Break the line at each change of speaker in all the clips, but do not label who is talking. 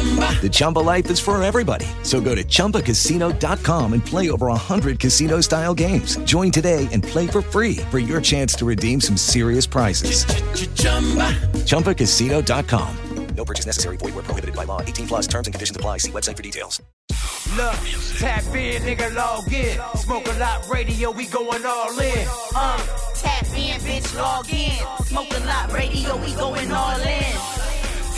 The Chumba life is for everybody. So go to ChumbaCasino.com and play over 100 casino style games. Join today and play for free for your chance to redeem some serious prizes. ChumbaCasino.com.
No purchase necessary. Void where prohibited by law. 18 plus terms and conditions apply. See website for details.
Look, tap in, nigga, log in. Smoke a lot radio, we going all in.
Uh, tap in, bitch, log in. Smoke a lot radio, we going all in.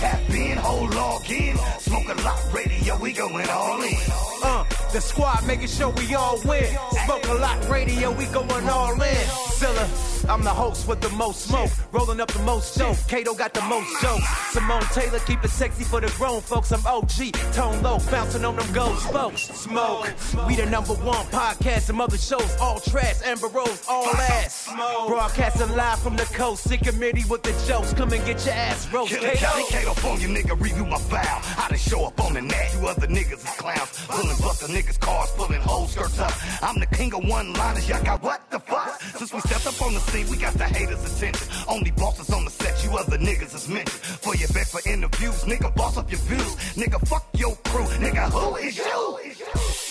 Tap in, hold log in. Smoke a lot radio, we going all in.
Uh, the squad making sure we all win. Smoke a lot radio, we going all in. Zilla, I'm the host with the most smoke. Rolling up the most dope. Kato got the most jokes. Simone Taylor keep it sexy for the grown folks. I'm OG, tone low, bouncing on them gold spokes. Smoke, we the number one podcast. Some other shows, all trash. Amber Rose, all ass. Broadcasting live from the coast. Sick committee with the jokes. Come and get your ass roast.
Killer Cali, Kato phone you nigga, review my file. How they show up on the net. You other niggas is clowns. Pulling buster niggas, cars, pulling whole skirts up. I'm the king of one liners. Y'all got what the fuck? Since we stepped up on the scene, we got the haters' attention. Only bosses on the set, you other niggas is mentioned. For your back for interviews, nigga, boss up your views. Nigga, fuck your crew. Nigga, who is you?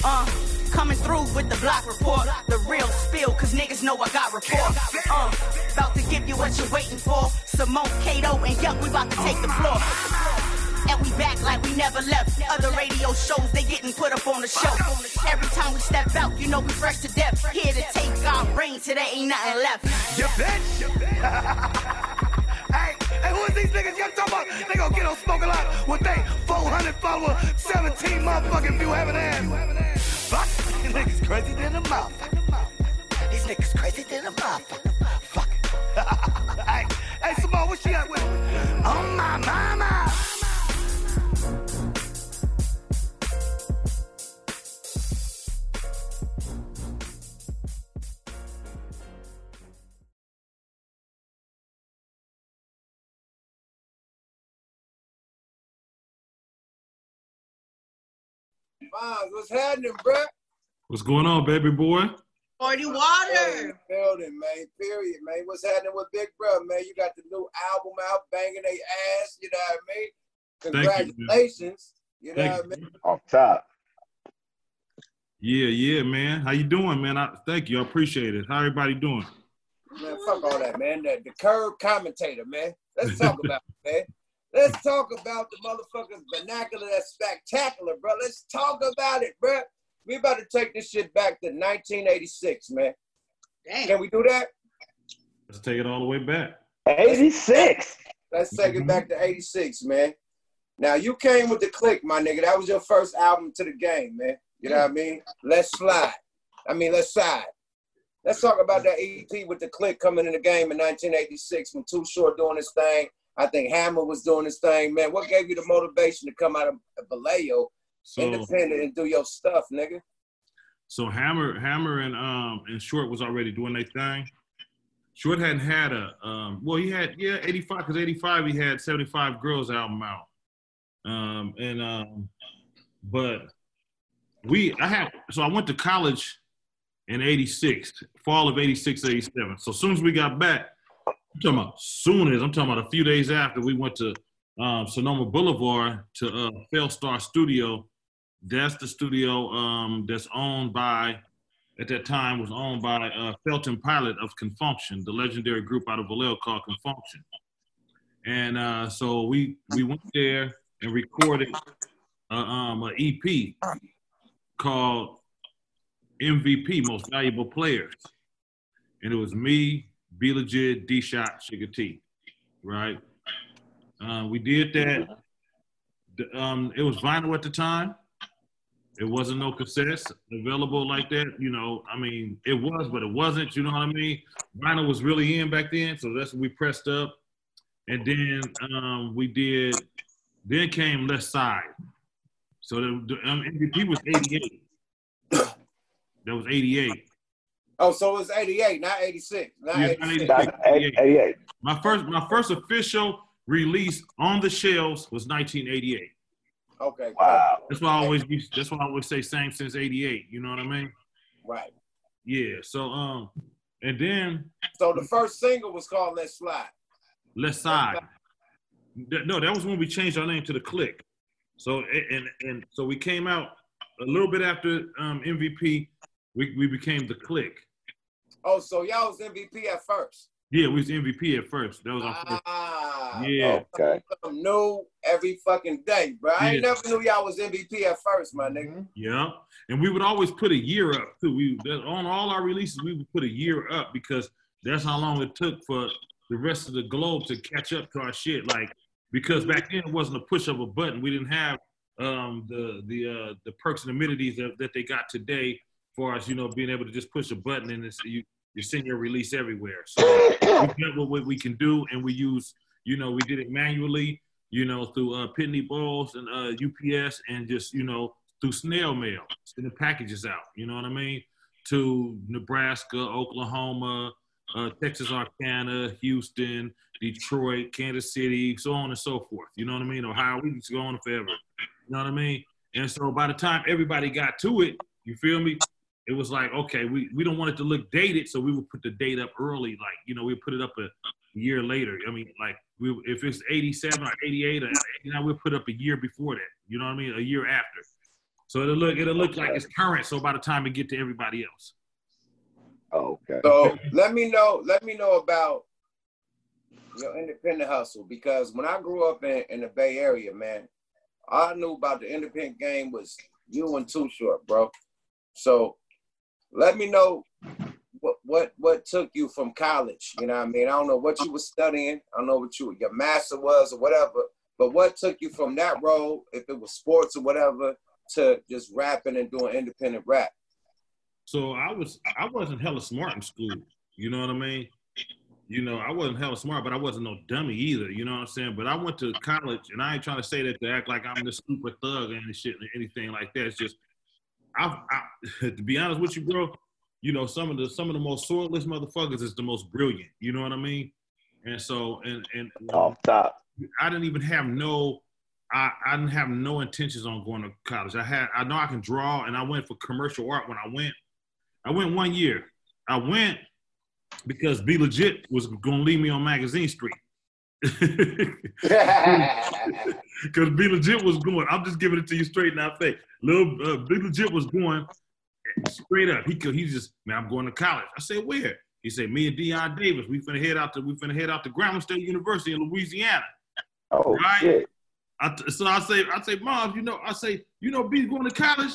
Uh, coming through with the block report. The real spill, cause niggas know I got report. Uh, about to give you what you're waiting for. Simone, Kato, and Yuck, we about to take the floor. And we back like we never left. Other radio shows, they getting put up on the show. Every time we step out, you know we fresh to death. Here to take our reign till there ain't nothing left.
You bitch. Hey, hey, who is these niggas y'all talking about? They gonna get on smoke a lot with they 400 follower, 17 motherfucking view having ass. Fuck, these niggas crazy than a motherfucker. These niggas crazy than a motherfucker. Fuck. hey, hey, Simone, what she got with? Oh my mama.
Bonds, what's happening, bruh?
What's going on, baby boy?
Party
Hey,
water.
building, man. Period, man. What's happening with Big Bro, man? You got the new album out, banging they ass. You know what I mean?
Thank you.
Congratulations. You, know
Thank
what I mean?
Off top.
Yeah, yeah, man. How you doing, man? I thank you. I appreciate it. How everybody doing?
Man, fuck all that, man. The, the curb commentator, man. Let's talk about it, man. Let's talk about the motherfuckers vernacular that's spectacular, bro. Let's talk about it, bro. We about to take this shit back to 1986, man. Can we do that?
Let's take it all the way back.
86.
Let's take it back to 86, man. Now you came with the click, my nigga. That was your first album to the game, man. You know what I mean? Let's slide. I mean, let's slide. Let's talk about that EP with the click coming in the game in 1986 when Too Short doing his thing. I think Hammer was doing his thing, man. What gave you the motivation to come out of Vallejo,
So,
independent, and do your stuff, nigga?
so Hammer, Hammer, and um, and Short was already doing their thing. Short hadn't had a um, well, he had yeah, eighty five because eighty five he had seventy five Girls album out, um, and um, but we I had so I went to college in eighty six, fall of 86, 87. So as soon as we got back, I'm talking about soon as I'm talking about a few days after we went to um, Sonoma Boulevard to uh, Felstar Studio. That's the studio um, that's owned by, at that time, was owned by uh, Felton Pilate of Con Funk Shun, the legendary group out of Vallejo called Con Funk Shun. And uh, so we we went there and recorded uh, um, an EP called MVP, Most Valuable Players. And it was me, B Legit, D Shot, Sugar T, right? Uh, we did that. The- Um, it was vinyl at the time. It wasn't no cassettes available like that. You know, I mean, it was, but it wasn't. You know what I mean? Vinyl was really in back then, so that's what we pressed up. And then um, we did. Then came Left Side. So the, the um, MVP was 88. that was 88.
Oh, so it's 88, not 86. Not
Yeah,
86.
88. 88. My first, my first official release on the shelves was 1988.
Okay.
Wow.
That's why I always that's why I always say same since '88. You know what I mean?
Right.
Yeah. So um, and then
So the first single was called Let's Slide.
Let's Side. No, that was when we changed our name to the Click. So and and so we came out a little bit after um, MVP. We we became the Click.
Oh, so y'all was MVP at first.
Yeah, we was MVP at first. That was our first.
Ah.
Yeah.
Okay.
Something new every fucking day, bro. I ain't
Yeah.
never knew y'all was MVP at first, my nigga.
Yeah, and we would always put a year up too. We on all our releases, we would put a year up because that's how long it took for the rest of the globe to catch up to our shit. Like because back then it wasn't a push of a button. We didn't have um, the the uh, the perks and amenities that, that they got today for us. You know, being able to just push a button and it's, you you send your release everywhere. So we got what, what we can do, and we use you know we did it manually. You know, through uh, Pitney Bowes and uh, UPS, and just you know through snail mail, sending packages out. You know what I mean? To Nebraska, Oklahoma, uh, Texas, Arcana, Houston, Detroit, Kansas City, so on and so forth. You know what I mean? Ohio, we just go on forever. You know what I mean? And so by the time everybody got to it, you feel me? It was like, okay, we, we don't want it to look dated, so we would put the date up early. Like, you know, we put it up a year later. I mean, like, we, if it's 87 or 88 uh, or 89, we'll put up a year before that. You know what I mean? A year after. So it'll look it'll look like it's current. So by the time it get to everybody else.
Oh, okay.
So let me know. Let me know about your independent hustle because when I grew up in, in the Bay Area, man, all I knew about the independent game was you and Too Short, bro. So let me know what what what took you from college. You know what I mean? I don't know what you were studying. I don't know what you your master was or whatever. But what took you from that role, if it was sports or whatever, to just rapping and doing independent rap?
So I was I wasn't hella smart in school. You know what I mean? You know, I wasn't hella smart, but I wasn't no dummy either. You know what I'm saying? But I went to college, and I ain't trying to say that to act like I'm this super thug and shit or anything like that. It's just, I, I to be honest with you, bro. You know, some of the some of the most swordless motherfuckers is the most brilliant. You know what I mean? And so, and and
Off top.
I didn't even have no, I, I didn't have no intentions on going to college. I had, I know I can draw, and I went for commercial art when I went. I went one year. I went because B Legit was gonna leave me on Magazine Street. Because B Legit was going. I'm just giving it to you straight in our face. Little uh, B Legit was going straight up. He could. He just man, I'm going to college. I said where? He said me and Deion Davis. We finna head out to. We finna head out to Grambling State University in Louisiana.
Oh
right?
shit.
I, so I say, I say, mom, you know, I say, you know, B's going to college.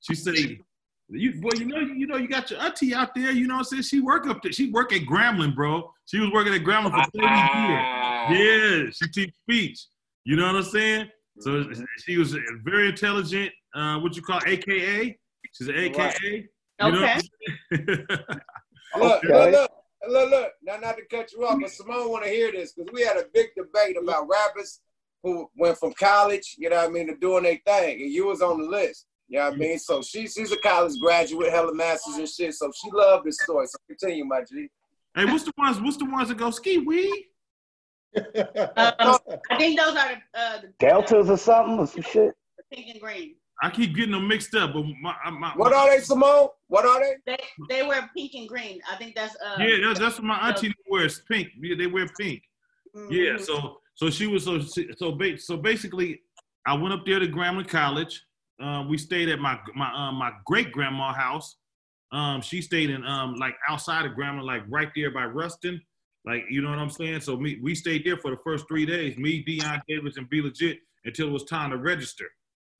She say, you boy, you know, you, know, you got your auntie out there. You know, what I'm saying she work up there. She work at Grambling, bro. She was working at Grambling for 30 years. Yeah, she teach speech. You know what I'm saying? So she was very intelligent. Uh, what you call AKA? She's an AKA. You know what
Look,
Okay.
look, look, look, look. Now, not to cut you off, but Simone want to hear this because we had a big debate about rappers who went from college, you know what I mean, to doing their thing, and you was on the list. You know what I mean? So she, she's a college graduate, hella masters and shit. So she loved this story. So continue, my G.
Hey, what's the ones? What's the ones that go ski weed?
Um, I think those are the, uh, the
Deltas or something or some shit.
pink and green.
I keep getting them mixed up, but my, my
What are they, Simone? What are they?
They they wear pink and green. I think that's uh.
Yeah, that's, that's what my auntie wears. Pink. Yeah, they wear pink. Yeah.
Mhm.
So so she was so so ba- so basically, I went up there to Grambling College. Uh, we stayed at my my uh, my great grandma house. Um, she stayed in um like outside of Grambling, like right there by Ruston. Like you know what I'm saying. So me we stayed there for the first three days. Me, Deion Davis, and B Legit until it was time to register.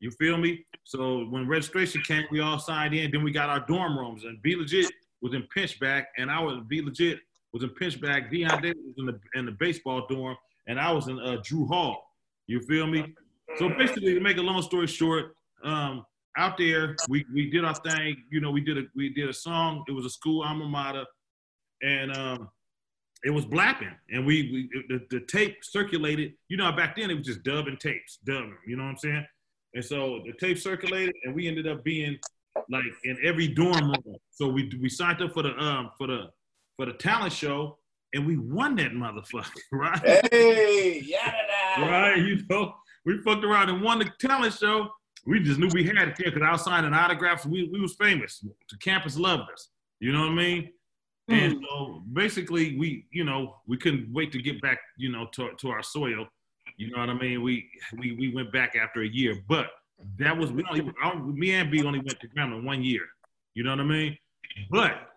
You feel me? So when registration came, we all signed in. Then we got our dorm rooms, and B Legit was in Pinchback, and I was B Legit was in Pinchback. Deion Davis was in the in the baseball dorm, and I was in uh, Drew Hall. You feel me? So basically, to make a long story short, um, out there we, we did our thing. You know, we did a we did a song. It was a school alma mater, and um, it was blapping. And we, we the, the tape circulated. You know, back then it was just dubbing tapes, dubbing. You know what I'm saying? And so the tape circulated, and we ended up being like in every dorm room. So we we signed up for the um for the for the talent show, and we won that motherfucker, right?
Hey, yeah,
right? You know, we fucked around and won the talent show. We just knew we had it there because I was signing autographs. We we was famous. The campus loved us. You know what I mean? Mm. And so basically, we you know we couldn't wait to get back you know to, to our soil. You know what I mean? We we we went back after a year, but that was we only I, me and B only went to Grambling one year. You know what I mean? But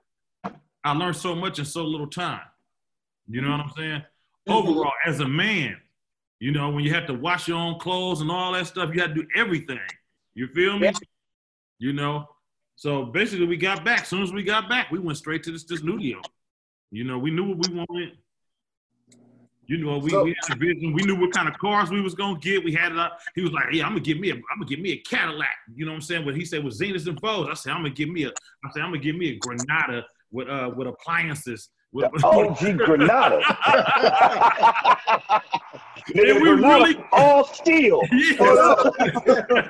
I learned so much in so little time. You know what I'm saying? Mm-hmm. Overall, as a man, you know, when you have to wash your own clothes and all that stuff, you have to do everything. You feel me? You know. So basically, we got back. As soon as we got back, we went straight to this, this studio. You know, we knew what we wanted. You know, we, we had a vision. We knew what kind of cars we was gonna get. We had it up. He was like, "Yeah, I'm gonna get me a, I'm gonna get me a Cadillac." You know what I'm saying? But he said was Zeniths and Vogues. I said, "I'm gonna get me a, I said I'm gonna get me a Granada with uh with appliances." With,
OG Granada.
and we
Granada,
really
all steel.
Yeah.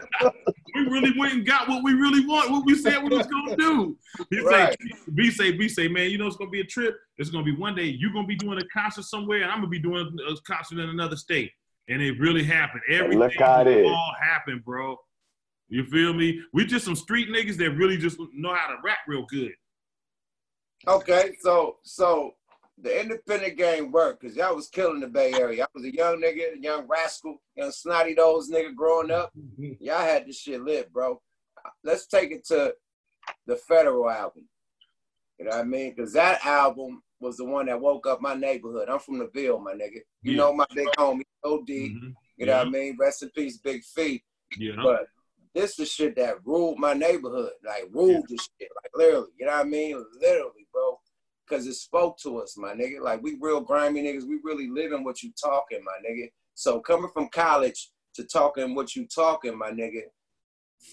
we really went and got what we really want, what we said we was gonna do. He
Right.
say, B say, B say, man, you know it's gonna be a trip. It's gonna be one day you're gonna be doing a concert somewhere, and I'm gonna be doing a concert in another state. And it really happened. Everything
look how it is.
all happened, bro. You feel me? We just some street niggas that really just know how to rap real good.
Okay, so so the independent game worked because y'all was killing the Bay Area. I was a young nigga, a young rascal, young snotty nose nigga growing up. Y'all had this shit lit, bro. Let's take it to the federal album. You know what I mean? Because that album was the one that woke up my neighborhood. I'm from the Ville, my nigga. You
Yeah.
know my big homie, OD.
Mhm.
You know what I mean? Rest in peace, Big Feet.
Yeah.
But this is shit that ruled my neighborhood, like ruled the shit, like literally. You know what I mean? Literally, bro. Cause it spoke to us, my nigga. Like we real grimy niggas. We really living what you talking, my nigga. So coming from college to talking what you talking, my nigga.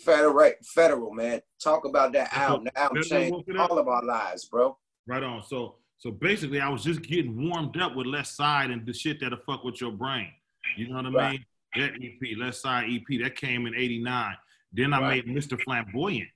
Federal, federal, man. Talk about that. The album
Federal
changed
woke it up?
all of our lives, bro.
Right on. So so basically, I was just getting warmed up with Left Side and the shit that'll fuck with your brain. You know what I
Right.
mean? That EP, Left Side EP, that came in '89. Then I
Right.
made Mr. Flamboyant.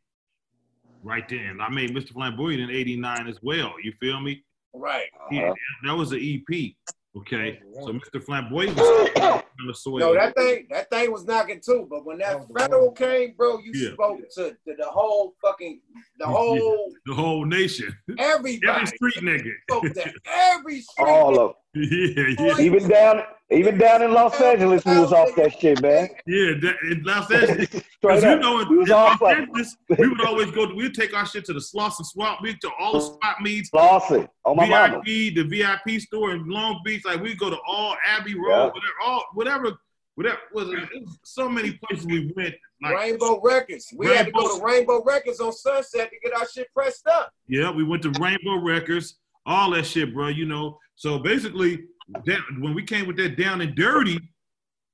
Right then, I made Mr. Flamboyant in '89 as well. You feel me?
Right.
Yeah, uh-huh. that was an EP. Okay, so Mr. Flamboyant was on the soil.
No, that thing, that thing was knocking too. But when that federal came, bro, you
Yeah.
spoke to, to the whole fucking, the whole,
the whole nation,
everybody.
every street nigga.
spoke to every street.
All of
Yeah, yeah,
even down even down in Los oh, Angeles, we was oh, off that shit, man.
yeah. That, in Los Angeles, Because you know, in,
we was
in Los Angeles, we would always go. To, we'd take our shit to the Sloss and Swap meet, to all the mm. swap meets,
flossing on my mama.
VIP, the VIP store in Long Beach. Like we go to all Abbey Road,
Yeah.
whatever, all whatever, whatever. Was it, it was so many places we went. Like
Rainbow Records. We had to go to Rainbow Records on Sunset to get our shit pressed up.
Yeah, we went to Rainbow Records, all that shit, bro. You know, so basically, that when we came with that down and dirty,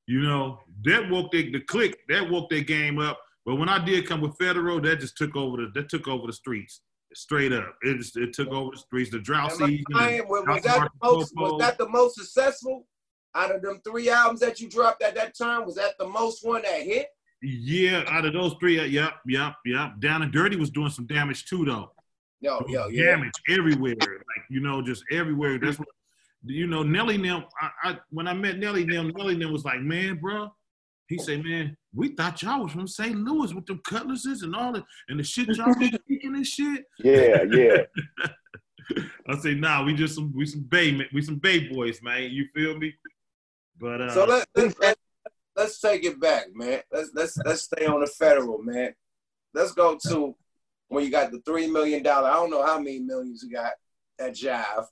you know, that woke the, the click, that woke their game up. But when I did come with Federal, that just took over the that took over the streets. Straight up, it just it took over the streets. The drought season. and
Was, was that the most? Was that the most successful out of them three albums that you dropped at that time? Was that the most one that hit?
Yeah, out of those three, uh, yep, yep, yep. Down and Dirty was doing some damage too, though.
Yo, yo, yeah.
damage everywhere. Like you know, just everywhere. That's what you know. Nelly them. I, I when I met Nelly them, Nelly them was like, man, bro. He said, man, we thought y'all was from St. Louis with them cutlasses and all that and the shit y'all be speaking and shit.
Yeah, yeah.
I say, nah, we just some we some bay we some bay boys, man. You feel me? But uh,
So let, let's let's let's take it back, man. Let's let's let's stay on the federal, man. Let's go to when you got the three million dollar. I don't know how many millions you got at Jive,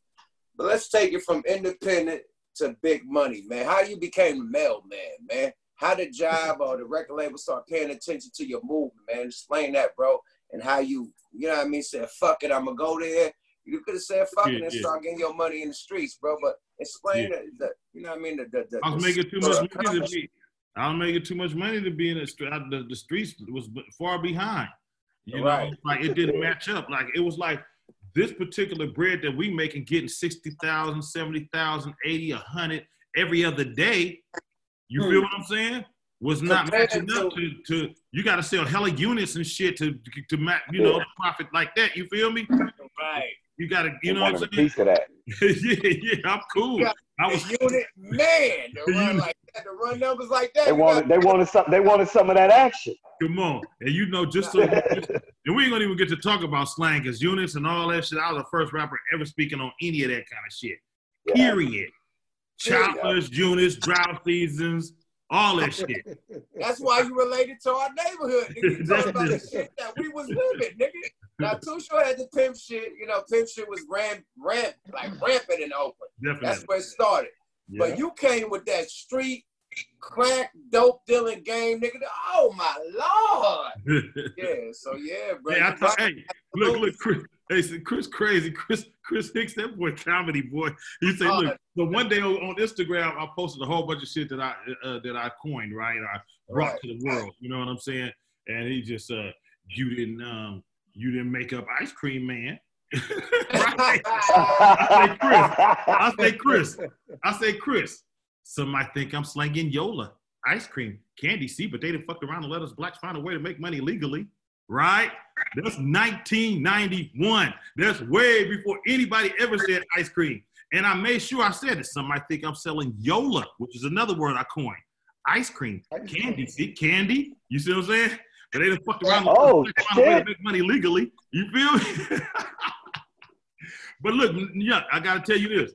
but let's take it from independent to big money, man. How you became a mailman, man? How did Jive or the record label start paying attention to your movement, man? Explain that, bro, and how you, you know what I mean? Said, fuck it, I'm gonna go there. You could have said fuck
Yeah,
and
yeah.
start getting your money in the streets, bro. But explain the, the you know what I mean? The, the, the,
I was
the-
making too much money to be. I was making too much money to be in the street. The, the streets was far behind. You know,
Right.
like it didn't match up. Like it was like this particular bread that we making getting 60,000, 70,000, 80, 100 every other day. You feel hmm. what I'm saying? Was not
Compared
matching up to, to you got to sell hella units and shit to to, to you know, the profit like that. You feel me?
Right.
You got to, you
They
know what I'm saying?
piece of that.
yeah, yeah, I'm cool. I was
unit man like that, to run numbers like that.
They wanted, they wanted some, they wanted some of that action.
Come on. And you know, just so and we ain't gonna even get to talk about slang because units and all that shit. I was the first rapper ever speaking on any of that kind of shit.
Yeah.
Period. Choppers, units, drought seasons, all that shit.
That's why you related to our neighborhood. Nigga. You talking about the shit that we was living, nigga. Now Too Short had the pimp shit. You know, pimp shit was ramp, ramp, like rampant in Oakland.
Definitely.
That's where it started.
Yeah.
But you came with that street crack dope dealing game, nigga. Oh my lord. Yeah. So yeah, bro.
yeah, I thought, hey, look, look, Chris. Hey, Chris crazy. Chris Chris Hicks, that boy comedy boy. You said,
Oh,
look, so one day on, on Instagram, I posted a whole bunch of shit that I uh, that I coined, right? I brought
Right.
to the world. You know what I'm saying? And he just uh you didn't um you didn't make up ice cream man. Right? I say Chris. I say Chris. Some might think I'm slanging Yola ice cream candy. See, but they didn't fuck around and let us blacks find a way to make money legally. Right? That's 1991. That's way before anybody ever said ice cream. And I made sure I said it. Some might think I'm selling Yola, which is another word I coined. Ice cream, candy. See, candy. You see what I'm saying? But they didn't fuck around and let us
Oh,
blacks find a way to make money legally. You feel me? But look, yeah, I gotta tell you this.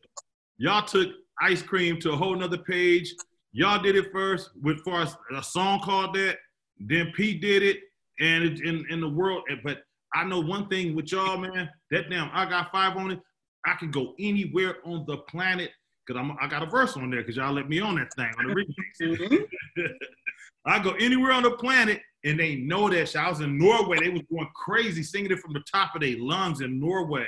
Y'all took ice cream to a whole nother page. Y'all did it first with as a song called that. Then Pete did it, and it, in in the world. But I know one thing with y'all, man. That damn, I got five on it. I can go anywhere on the planet because I'm I got a verse on there because y'all let me on that thing on the remix. Mm-hmm. I go anywhere on the planet and they know that shit. I was in Norway. They was going crazy singing it from the top of their lungs in Norway.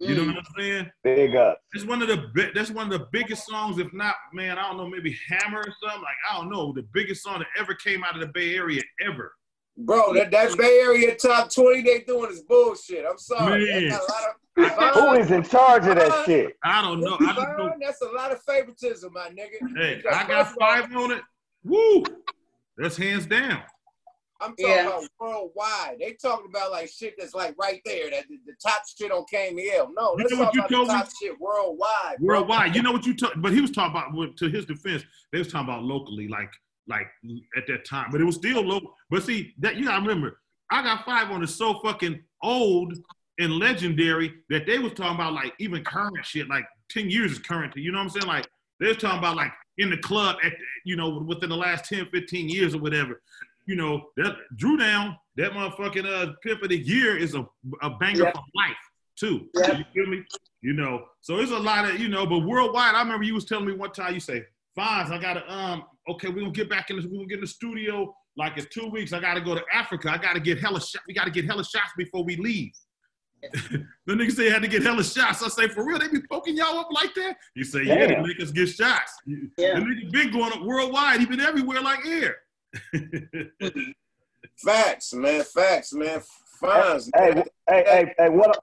You know mm. what I'm saying?
Big up.
That's one of the bi- that's one of the biggest songs, if not, man, I don't know, maybe Hammer or something. Like I don't know, the biggest song that ever came out of the Bay Area ever.
Bro, that, that Bay Area top 20 they doing is bullshit. I'm sorry.
Man.
That's a lot of
Who is in charge of that shit?
I don't know. I just know.
That's a lot of favoritism, my nigga.
Hey,
Because
I got
first of all,
five on it. Woo! That's hands down.
I'm talking
Yeah.
about worldwide. They talking about like shit that's like right there. That the, the top shit on KMEL. No,
You
let's
know what
talk
you
about the
told me?
top shit worldwide. bro.
Worldwide. You know what you talk but he was talking about to his defense, they was talking about locally, like like at that time. But it was still local. But see, that you gotta remember, I got five on it so fucking old and legendary that they was talking about like even current shit, like 10 years is current. You know what I'm saying? Like they was talking about like in the club at you know within the last 10, 15 years or whatever. You know, that Dru Down, that motherfucking uh pimp of the year is a, a banger for life too. You feel me? You know, so it's a lot of, you know, but worldwide, I remember you was telling me one time, you say, Fonz, I gotta um, okay, we're gonna get back in this, we're gonna get in the studio like in two weeks. I gotta go to Africa. I gotta get hella shot, we gotta get hella shots before we leave. the nigga say had to get hella shots. I say, for real, they be poking y'all up like that? You say, yeah, they
Damn.
make us get shots.
Yeah.
The nigga been going up worldwide. He been everywhere like air.
Facts, man. Facts, man. Fines,
Hey,
man.
hey, hey, hey, what,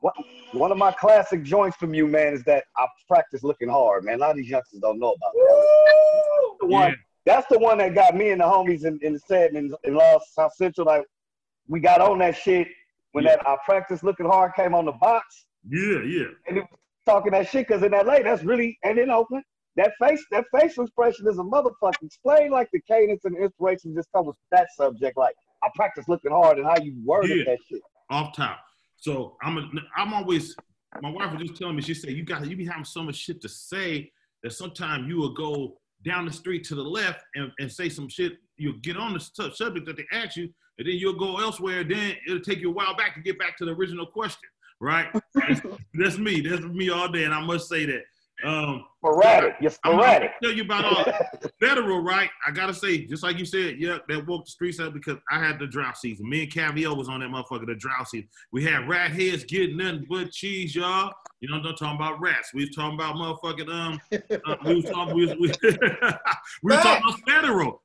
what, one of my classic joints from you, man, is that I practice looking hard, man. A lot of these youngsters don't know about that. The one,
Yeah.
That's the one that got me and the homies in, in the set in, in Los South Central. Like, we got on that shit when
Yeah.
that I practice looking hard came on the box.
Yeah, yeah.
and it was talking that shit because in LA, that's really and in Oakland, that face that facial expression is a motherfucker. Explain like the cadence and inspiration just comes with that subject. Like I practice looking hard and how you worded
Yeah.
that shit.
off top. So I'm a, I'm always my wife was just telling me she said you got you be having so much shit to say that sometimes you will go down the street to the left and, and say some shit. You'll get on the su- subject that they ask you, and then you'll go elsewhere. Then it'll take you a while back to get back to the original question. Right? That's, that's me. That's me all day, and I must say that. Um,
Sporadic. You're
I'm
sporadic.
tell you about all federal, right? I gotta say, just like you said, yeah, that woke the streets up because I had the drought season. Me and Kaveo was on that motherfucker, the drought season. We had rat heads getting nothing but cheese, y'all. You know, I'm not talking about rats. We was talking about motherfucking um. Uh, we was talking. We was, we, we was talking about federal.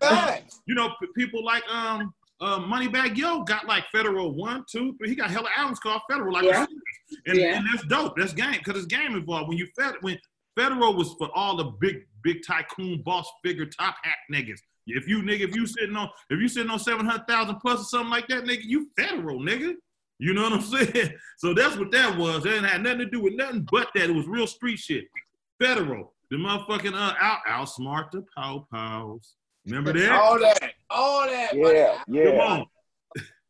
Facts.
you know, people like um. Uh, Moneybagg Yo got like federal one, two, three. He got hella albums called federal, like
Yeah.
and,
Yeah.
and that's dope. That's game because it's game involved. When you fed when federal was for all the big big tycoon boss figure top hat niggas. If you nigga, if you sitting on if you sitting on seven hundred thousand plus or something like that, nigga, you federal nigga. You know what I'm saying? So that's what that was. It didn't have nothing to do with nothing but that. It was real street shit. Federal. The motherfucking uh out outsmart the pow pows. Remember that?
All that. All that.
Yeah,
Come
yeah.
on.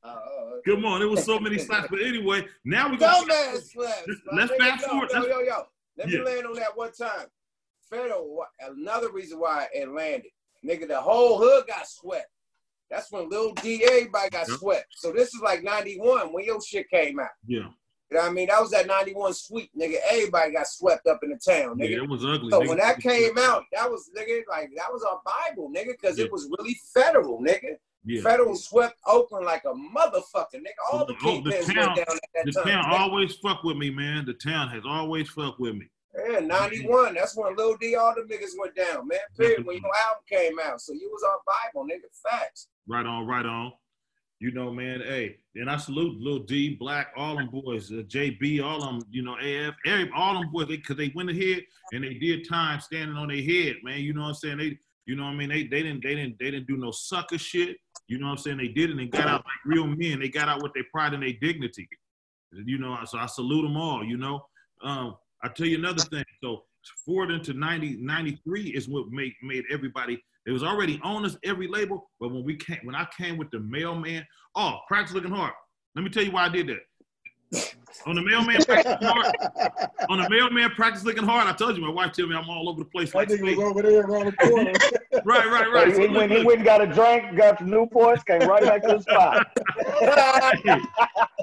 Uh,
Come on. It was so many slaps. But anyway, now we gonna
Dumbass slaps.
Let's
Nigga,
fast forward.
Yo, yo, yo. Let
Yeah.
me land on that one time. Federal, another reason why it landed. Nigga, the whole hood got swept. That's when Lil D, everybody got
Yep.
swept. So this is like 91 when your shit came out.
Yeah.
You know what I mean? That was that 91 sweep, nigga. Everybody got swept up in the town, nigga.
Yeah, it was ugly.
So
nigga.
when that came out, that was nigga like that was our Bible, nigga, because
Yeah.
it was really federal, nigga.
Yeah.
Federal swept Oakland like a motherfucker, nigga. All the
the
kingpins went down at that
the
time.
town
nigga.
always fuck with me, man. The town has always fucked with me.
Yeah, 91. That's when Lil D, all the niggas went down, man. Period. When your mm-hmm. album came out. So you was our Bible, nigga. Facts.
Right on, right on. You know, man. Hey, and I salute Lil D, Black, all them boys, uh, JB, all them, you know, AF, every, all them boys, because they, went ahead and they did time standing on their head, man. You know what I'm saying? They, you know what I mean? They, they didn't, they didn't, they didn't do no sucker shit. You know what I'm saying? They did it and got out like real men. They got out with their pride and their dignity. You know, so I salute them all. You know, um, I tell you another thing. So forward into 90, 93 is what made made everybody. It was already on us every label, but when we came, when I came with the mailman, oh, practice looking hard. Let me tell you why I did that. On the mailman practice looking hard. On the mailman practice looking hard. I told you my wife told me I'm all over the place. Like
That nigga over there around the corner.
right, right, right.
He,
So
he went, he went and got a drink, got the Newports, came right back to the spot.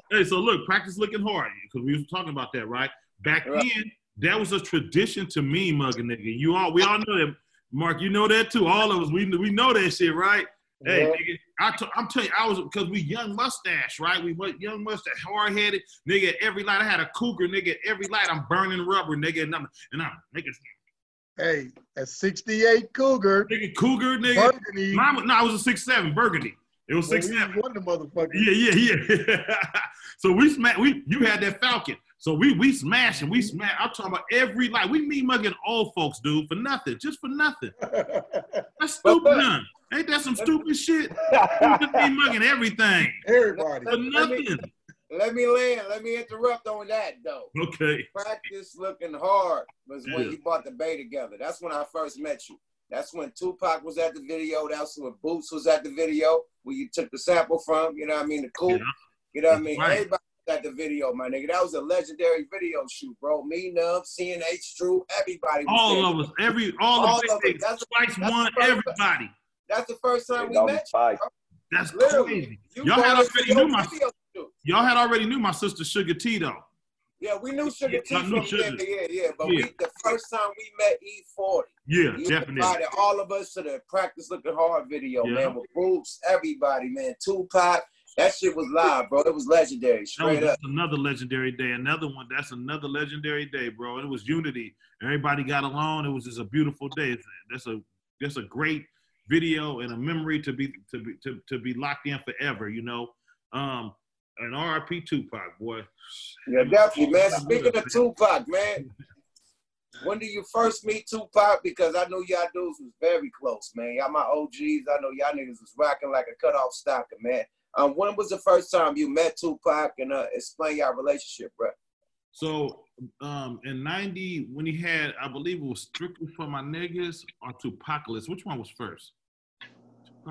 hey, so look, practice looking hard because we was talking about that, right? Back
Right.
then, that was a tradition to me, mugging nigga. You all, we all know that. Mark, you know that too. All of us, we we know that shit, right? Hey, nigga, I t- I'm telling you, I was because we young mustache, right? We was young mustache, hard headed, nigga. Every light, I had a cougar, nigga. Every light, I'm burning rubber, nigga, and I'm and I'm nigga,
hey, a 68 Cougar.
nigga cougar, nigga.
Burgundy.
Was- no, I was a six seven burgundy. It was
Well,
six
we
seven.
was one of the motherfuckers.
Yeah, yeah, yeah. so we smacked. We you had that Falcon. So we we smashing. We smash. I'm talking about every light. We meet mugging old folks, dude, for nothing, just for nothing. That's stupid, done. Ain't that some stupid shit? We just be mugging everything
Everybody.
for nothing.
Let me land. Let me interrupt on that though.
Okay.
Practice looking hard was when you brought the Bay together. That's when I first met you. That's when Tupac was at the video. That's when Boots was at the video, where you took the sample from. You know what I mean? The cool.
Yeah.
You know what I mean?
Right.
Everybody at the video, my nigga. That was a legendary video shoot, bro. Me, Nub, CNH, True, everybody. Was
All
there.
of us, every all,
All
the
of
big
us. That's-
Spice
that's
one,
the first-
everybody.
That's the first time we met you.
Spice.
That's
Literally.
crazy.
You
Y'all had
brought us to
already knew my y'all had already knew my sister Sugar T though.
Yeah, we knew Sugar T
Yeah, I
from
knew
yeah,
Sugar.
yeah, yeah. But
Yeah.
We, the first time we met E40,
Yeah,
you
definitely.
invited all of us to the Practice Looking Hard video,
Yeah.
man, with Boots, everybody, man. Tupac, that shit was live, bro. It was legendary,
That was
straight up.
another legendary day. Another one. That's another legendary day, bro. It was unity. Everybody got along. It was just a beautiful day. That's a that's a great video and a memory to be to be to, to be locked in forever. You know. Um, and R.I.P. Tupac, boy.
Yeah, definitely, man. Speaking of Tupac, man, when did you first meet Tupac? Because I know y'all dudes was very close, man. Y'all my OGs. I know y'all niggas was rocking like a cutoff stalker, man. Um, when was the first time you met Tupac and uh, explain your relationship, bro?
So um, in '90, when he had, I believe it was strictly for my niggas or 2Pacalypse. Which one was first?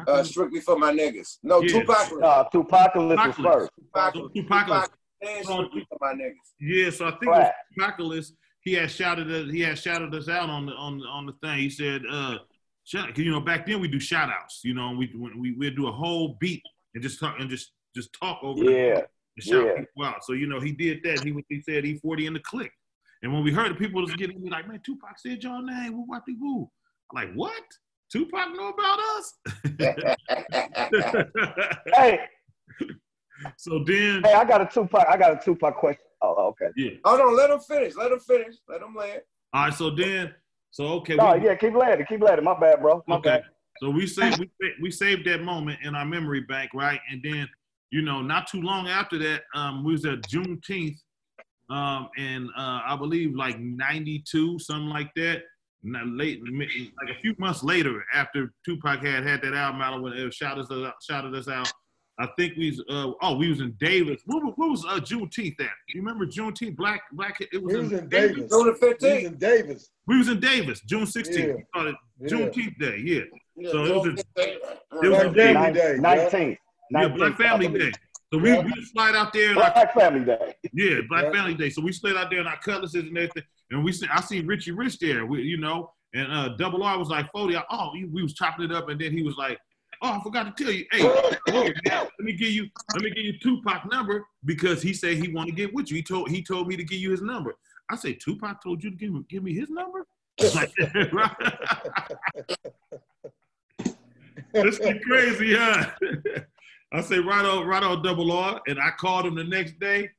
Uh, strictly for my niggas. No,
Yeah.
Tupac.
Uh, 2Pacalypse was first.
Tupac,
So 2Pacalypse.
and strictly for my niggas.
Yeah, so I think
Right.
it was Apocalypse. He had shouted us, he had shouted us out on the on the on the thing. He said, uh, shout, 'cause, you know, back then we do shout outs, you know, we we we'd do a whole beat and just talk and just just talk over it
Yeah.
and shout
Yeah.
people out. So, you know, he did that. He he said E40 in the click. And when we heard it, people was getting me like, man, Tupac said your name. Woo, whoop, woo. I'm like, what? Tupac know about us?
Hey,
so then,
hey, I got a Tupac. I got a Tupac question. Oh, oh okay.
yeah.
Oh, Hold on, let him finish. Let him finish. Let him land.
All right. So then, so okay.
No,
we-
yeah, keep landing, keep landing. My bad, bro. My
Okay.
bad.
So we saved we, sa- we saved that moment in our memory bank, right? And then, you know, not too long after that, um, we was at Juneteenth, um, and uh, I believe like '92, something like that. Not late, like a few months later, after Tupac had had that album out, when it shouted us out, shouted us out. I think we was, uh, oh, we was in Davis. What, was- what was uh, Juneteenth at? You remember Juneteenth? Black, black. It was,
We was in Davis.
June the
We was in Davis.
We was in Davis, June 16th.
Yeah.
We started
Yeah.
Juneteenth Day, yeah.
Yeah,
So it was a-
15th.
it was a
Day. yeah.
19th.
Yeah, Black Family Day. So we,
Yeah.
we slide out there,
Black Family Day.
yeah, Black
Yeah.
Family Day. So we slid out there in our cutlasses and everything, and we see, I see Richie Rich there, we, you know, and uh, Double R was like forty. I- Oh, we was chopping it up, and then he was like, "Oh, I forgot to tell you, hey, man, let me give you, let me give you Tupac number because he said he want to get with you. He told he told me to give you his number. I said Tupac told you to give give me his number. Like, this is crazy, huh? I say right on, right on double R, and I called him the next day.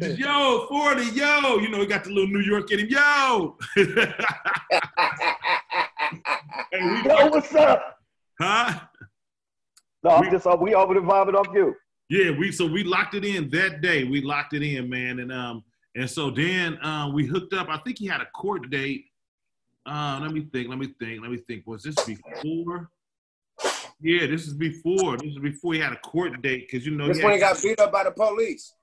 He "Yo, forty, yo," you know, he got the little New York in him, yo. Hey,
Yo, what's up?
huh?
No, I'm
We-
just uh, we over the vibing off you.
Yeah, we so we locked it in that day. We locked it in, man, and um, and so then um, we hooked up. I think he had a court date. Uh, let me think. Let me think. Let me think. Was this before? Yeah, this is before. This is before he had a court date because you know
This
he
when he got beat up by the police.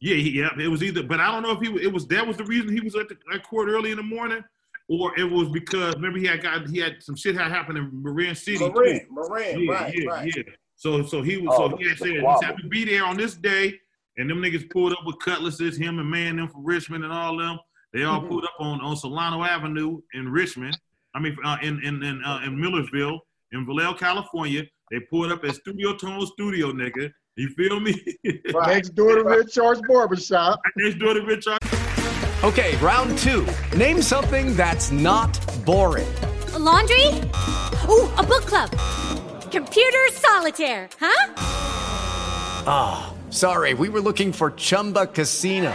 Yeah, he, yeah, it was either, but I don't know if he it was that was the reason he was at the at court early in the morning, or it was because remember he had got he had some shit had happened in Marin City. too.
Marin, Marin,
yeah,
right,
yeah,
right.
yeah. So so he was
Oh,
so he had said he
squabble.
had to be there on this day, and them niggas pulled up with cutlasses, him and man them from Richmond and all them. They all
Mm-hmm.
pulled up on on Solano Avenue in Richmond. I mean, uh, in in in, uh, in Millersville, in Vallejo, California. They pulled up at Studio Tone Studio, nigga. You feel me?
Next door to Rich Charles Barbershop.
Next door to Rich
Okay, round two. Name something that's not boring.
A laundry? Ooh, a book club. Computer solitaire, huh?
Ah, sorry, we were looking for Chumba Casino.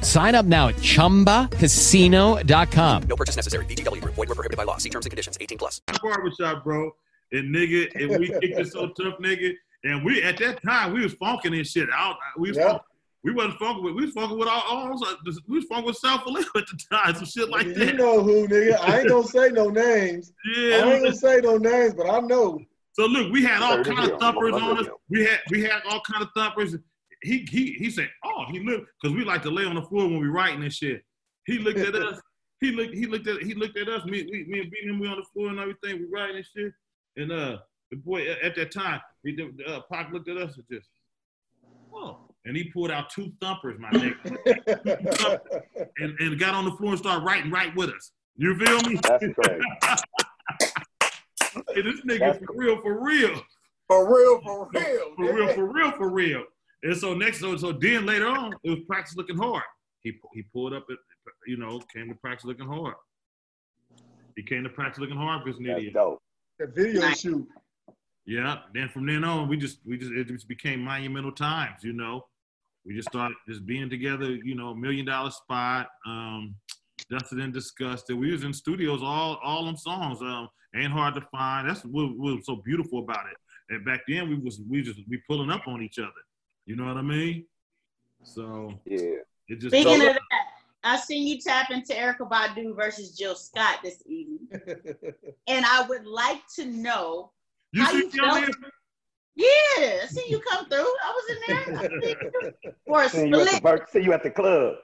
Sign up now at chumbacasino.com.
No purchase necessary. VGW Group. Void were prohibited by law. See terms and conditions. 18 plus.
barbershop, bro. And nigga, and we kicked it so tough, nigga. And we at that time we was funking and shit out. We was funk- we wasn't funking with we was funking with our own. We was funking with South Philly at the time, some shit like
You
that.
You know who, nigga. I ain't gonna say no names.
Yeah.
I ain't gonna say no names, but I know.
So look, we had all kind of thumpers on us. We had we had all kind of thumpers. He he he said, oh, he looked because we like to lay on the floor when we writing and shit. He looked at us. He looked he looked at he looked at us. Me, we, me and beat him we on the floor and everything. We writing and shit. And uh, the boy at, at that time, he did- uh, Pac looked at us and just, oh, and he pulled out two thumpers, my nigga, and, and got on the floor and started writing right with us. You feel me?
That's crazy.
hey, this nigga for real, for real.
For real, for real.
For real, for real, for real. And so next, so, so then later on, it was practice looking hard. He he pulled up, at, you know, came to practice looking hard. He came to practice looking hard because an idiot.
The video shoot.
Yeah. Then from then on, we just we just it just became monumental times. You know, we just started just being together. You know, million dollar spot. Um, Dusted and disgusted. We was in studios all all them songs. Um, ain't hard to find. That's what, what was so beautiful about it. And back then we was we just we pulling up on each other. You know what I mean? So
yeah.
it just
Speaking of that, I seen you tap into Erykah Badu versus Jill Scott this evening, and I would like to know
You
how
see
you
me
felt. Yeah, I see you come through. I was in there I seen for a
See you at the
split.
See you at the club.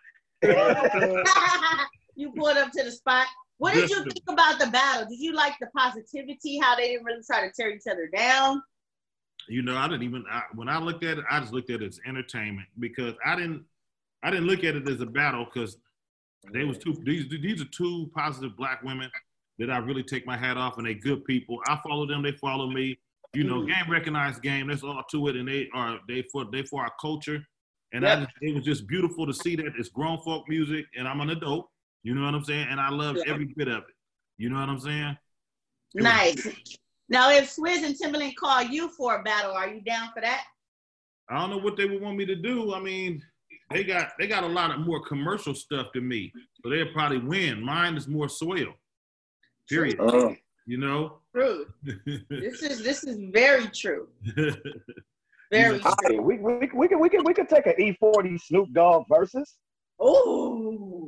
you pulled up to the spot. What did you think about the battle? Did you like the positivity? How they didn't really try to tear each other down?
You know, I didn't even I, when I looked at it, I just looked at it as entertainment because I didn't I didn't look at it as a battle because they was two these these are two positive black women that I really take my hat off and they good people. I follow them, they follow me. You know, mm-hmm. game recognized game. That's all to it, and they are they for they for our culture. And I just, it was just beautiful to see that it's grown folk music, and I'm an adult. You know what I'm saying? And I love every bit of it. You know what I'm saying? It was-
Nice. Now, if Swizz and Timbaland call you for a battle, are you down for that?
I don't know what they would want me to do. I mean, they got they got a lot of more commercial stuff than me, so they'll probably win. Mine is more soil. Period.
Uh,
You know.
True. This is this is very true. Very
Hey,
true.
we, we, we, can, we, can, we can take an E40 Snoop Dogg versus.
Ooh.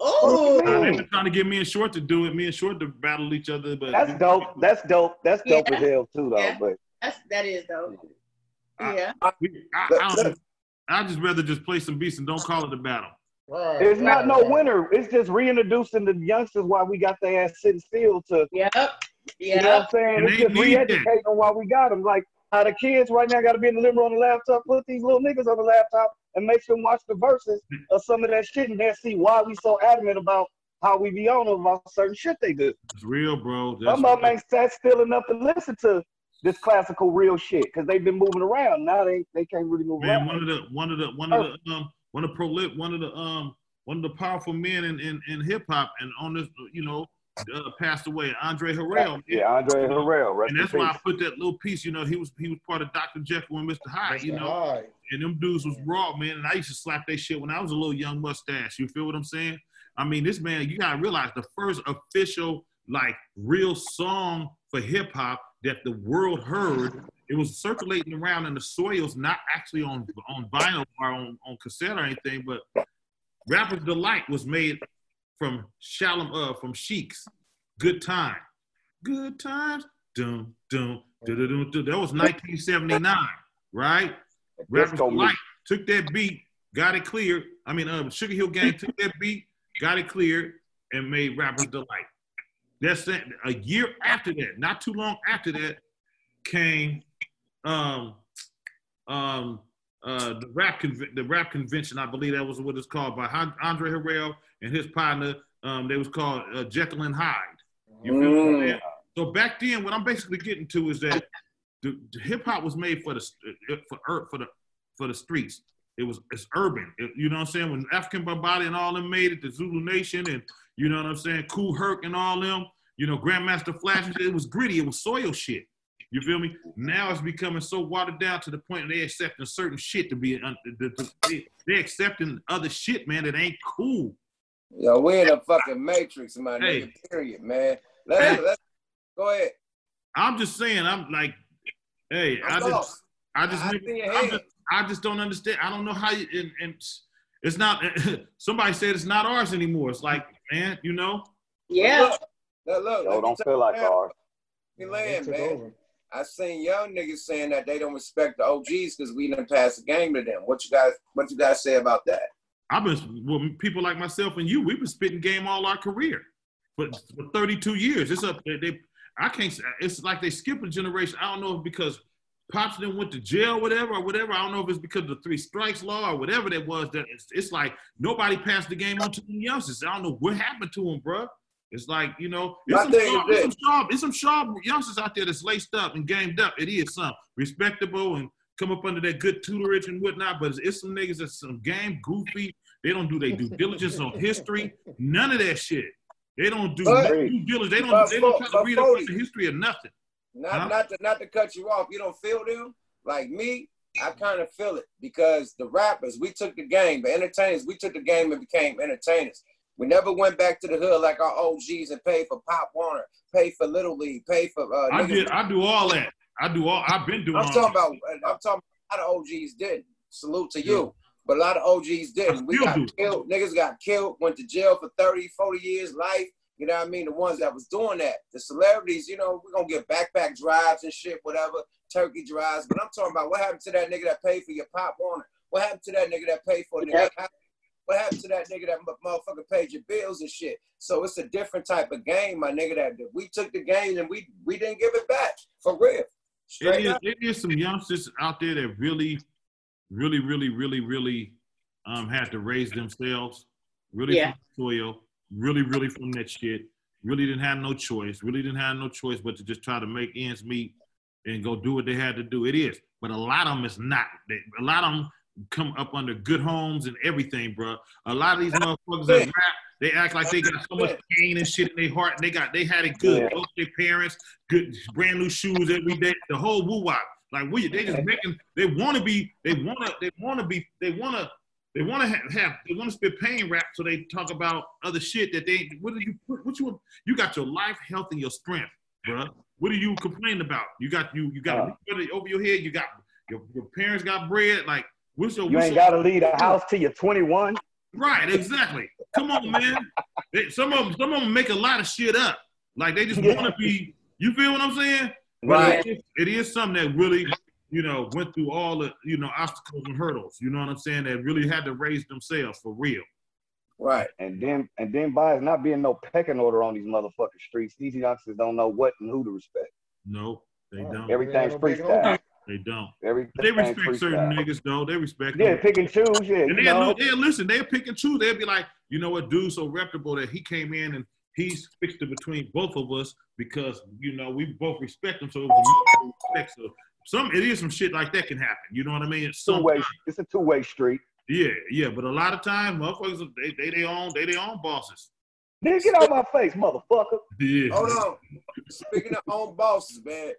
Oh.
They've been trying to get me and Short to do it. Me and Short to battle each other, but
That's dope. That's dope. That's dope
Yeah.
as hell too, though.
Yeah.
But
That's that is though. Yeah.
we, I, I, don't, I just rather just play some beats and don't call it a battle.
it's not no winner. It's just reintroducing the youngsters while we got their ass sitting still to.
Yep.
You know what I'm saying?
And
It's
they
just
need
re-educating on why we got them. Like how the kids right now got to be in the living room on the laptop. Put these little niggas on the laptop and make them watch the verses of some of that shit, and they'll see why we so adamant about how we be on them about certain shit they do.
It's real, bro. That's
Some of them ain't sat still enough to listen to this classical real shit because they've been moving around. Now they, they can't really move
Man,
around.
one of the one of the one of the um one of the prolif one of the um one of the powerful men in in, in hip hop and on this you know uh, passed away Andre Harrell.
Yeah, Andre Harrell, rest
and that's why I put that little piece. You know, he was he was part of Dr. Jekyll and Mr. Hyde. You know,
Hyde.
and them dudes was raw, man. And I used to slap that shit when I was a little young mustache. You feel what I'm saying? I mean, this man, you gotta realize the first official like real song for hip hop that the world heard. It was circulating around in the soils, not actually on on vinyl or on, on cassette or anything, but Rapper's Delight was made from Shalom uh from Sheiks. Good time. Good times. Dum dum dum dum dum. That was 1979, right? Rapper's took that beat, got it cleared. I mean, uh, Sugar Hill Gang took that beat, got it cleared, and made Rapper's Delight. That's it. A year after that, not too long after that, came um um uh the rap conv- the rap convention. I believe that was what it's called by Andre Harrell and his partner. Um, they was called uh, Jekyll and Hyde. You feel what I'm? So back then, what I'm basically getting to is that the, the hip hop was made for the uh, for ur- for the for the streets. It was it's urban. It- you know what I'm saying? When Afrika Bambaataa and all them made it, the Zulu Nation and you know what I'm saying, Kool Herc and all them, you know, Grandmaster Flash, it was gritty. It was soil shit. You feel me? Now it's becoming so watered down to the point they accepting certain shit to be un- the- the- they, they accepting other shit, man, that ain't cool.
Yo, we in a fucking matrix, my
Hey.
nigga. Period, man. Let's,
Hey.
let's go ahead.
I'm just saying, I'm like, hey, I
I'm
just. I just,
I
never-
see your
I'm
head.
just, I just don't understand. I don't know how you, and, and it's not. Somebody said it's not ours anymore. It's like, man, you know.
Yeah.
Look, look,
Yo, don't feel like ours.
we land, man.
over.
I seen young niggas saying that they don't respect the OGs because we didn't pass the game to them. What you guys, what you guys say about that?
I've been well, people like myself and you. We've been spitting game all our career, but for 32 years. It's up. They, they I can't. It's like they skip a generation. I don't know if because pops didn't went to jail, whatever, or whatever. I don't know if it's because of the three strikes law or whatever that was. That it's, it's like nobody passed the game on to the youngsters. I don't know what happened to them, bruh. It's like you know, it's some, sharp, it's some sharp, it's some sharp youngsters out there that's laced up and gamed up. It is some respectable and come up under that good tutorage and whatnot. But it's some niggas that's some game goofy. They don't do their due diligence on history. None of that shit. They don't do
But-
no due diligence. They don't. They don't try to read up the history of nothing.
Not
Huh?
not to not to cut you off. You don't feel them like me. I kind of feel it because the rappers we took the game, the entertainers we took the game and became entertainers. We never went back to the hood like our OGs and paid for Pop Warner, paid for Little League, paid for. Uh,
I
niggas-
did. I do all that. I do all. I've been doing.
I'm
all
talking
that.
about. I'm talking about a lot of OGs didn't. Salute to you. But a lot of OGs didn't. We got
do.
killed. Niggas got killed, went to jail for 30, 40 years, life. You know what I mean? The ones that was doing that. The celebrities, you know, we're gonna get backpack drives and shit, whatever, turkey drives. But I'm talking about what happened to that nigga that paid for your pop Warner? What happened to that nigga that paid for the
Yeah.
What happened to that nigga that motherfucker paid your bills and shit? So it's a different type of game, my nigga. That that we took the game and we we didn't give it back for real. Straight
It is,
up.
it is some youngsters out there that really, really, really, really, really um, had to raise themselves, really
Yeah.
from the soil, really, really from that shit. Really didn't have no choice. Really didn't have no choice but to just try to make ends meet and go do what they had to do. It is, but a lot of them is not. They, a lot of them come up under good homes and everything, bro. A lot of these motherfuckers that rap, they act like they got so much pain and shit in their heart. And they got they had it good. Both their parents, good brand new shoes every day. The whole woo wop. Like we, they just making. They want to be. They want to. They want to be. They want to. They want to have, have. They want to spit pain rap. So they talk about other shit that they. What do you? What you? You got your life, health, and your strength, bro. What are you complaining about? You got you. You got
Uh.
over your head. You got your, your parents got bread. Like what's your?
You
what's
ain't
your-
got to leave the house till you're 21.
Right, exactly. Come on, man. They- some of them, some of them make a lot of shit up. Like they just
Yeah.
want to be. You feel what I'm saying?
Right.
It is, it is something that really, you know, went through all the, you know, obstacles and hurdles. You know what I'm saying? That really had to raise themselves for real.
Right.
And then and then by it not being no pecking order on these motherfucking streets, these youngsters don't know what and who to respect.
No, they don't.
Everything's
no big
freestyle.
They don't.
Everything's
They respect certain
freestyle.
niggas though. They respect
Yeah,
them.
pick and choose. Yeah,
And they'll,
know.
they'll listen. They'll pick and choose. They'll be like, you know what, dude, so reputable that he came in and he's fixed it between both of us because you know we both respect him. So it was a mutual respect. So some it is some shit like that can happen. You know what I mean? It's
two way. It's a two way street.
yeah, yeah. But a lot of times, motherfuckers they they they own they they own bosses.
Nigga, get out my face, motherfucker.
Yeah.
Hold on. Speaking of own bosses, man.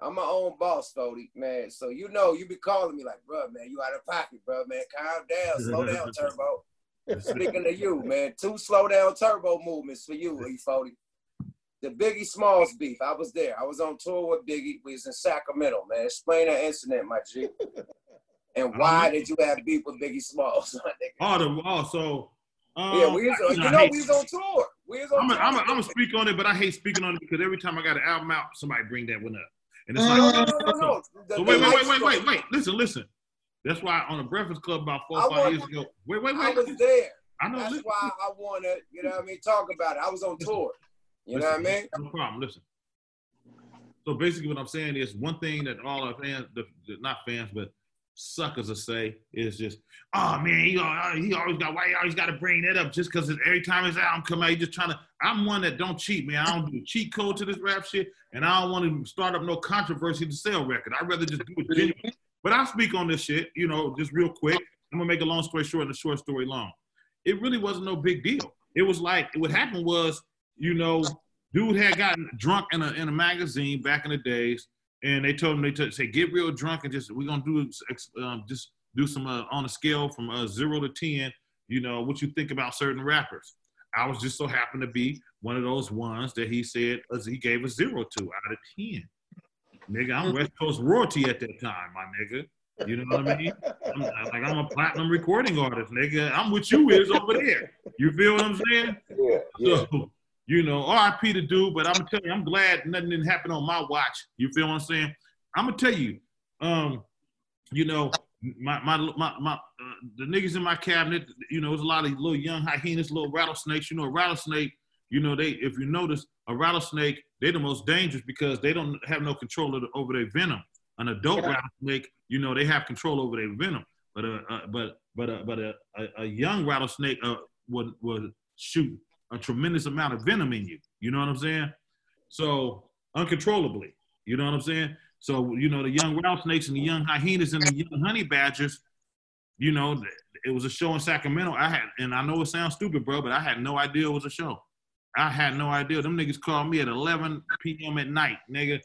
I'm my own boss, Fody, man. So you know you be calling me like, bro, man, you out of pocket, bro, man. Calm down, slow down, turbo. Speaking of you, man, two slow down turbo movements for you, E Fody. The Biggie Smalls beef. I was there. I was on tour with Biggie. We was in Sacramento, man. Explain that incident, my G. And why did you have beef with Biggie Smalls?
Oh, the oh, so um,
yeah, we was,
I
you know we was on tour. We was on
I'm
tour.
gonna I'm to speak on it, but I hate speaking on it because every time I got an album out, somebody bring that one up, and it's like,
mm-hmm. no, no, no, no, no.
So
the
wait, wait, wait, wait, wait, wait. Listen, listen. That's why on the Breakfast Club about four or five
want-
years ago. Wait, wait,
I
wait.
was there.
I know.
That's
listen.
why I want to, you know what I mean, talk about it. I was on tour. You know what I mean?
No problem. Listen. So basically, what I'm saying is one thing that all our fans, the, the- not fans, but suckers will say is just, oh man, he, al- he always got why he always got to bring that up just because every time his album come out, he's just trying to. I'm one that don't cheat, man. I don't do cheat code to this rap shit, and I don't want to start up no controversy to sell record. I'd rather just do it genuine. But I'll speak on this shit, you know, just real quick. I'm gonna make a long story short and a short story long. It really wasn't no big deal. It was like what happened was, you know, dude had gotten drunk in a in a magazine back in the days, and they told him they t- say get real drunk and just we're gonna do um, just do some uh, on a scale from uh, zero to ten. You know what you think about certain rappers. I was just so happened to be one of those ones that he said uh, he gave a zero to out of ten. Nigga, I'm West Coast royalty at that time, my nigga. You know what I mean? I'm, like I'm a platinum recording artist, nigga. I'm what you is over there. You feel what I'm saying?
Yeah,
So, you know, RIP to do, but I'm gonna tell you, I'm glad nothing didn't happen on my watch. You feel what I'm saying? I'm gonna tell you, um, you know, my my my, my uh, the niggas in my cabinet, you know, there's a lot of little young hyenas, little rattlesnakes. You know, a rattlesnake, you know, they if you notice a rattlesnake, they're the most dangerous because they don't have no control of the, over their venom. An adult
Yeah.
rattlesnake, you know, they have control over their venom. But uh, uh but but uh, but a, a, a young rattlesnake uh, would would shoot a tremendous amount of venom in you. You know what I'm saying? So uncontrollably. You know what I'm saying? So you know the young rattlesnakes and the young hyenas and the young honey badgers. You know, it was a show in Sacramento. I had, and I know it sounds stupid, bro, but I had no idea it was a show. I had no idea. Them niggas called me at 11 p.m. at night, nigga.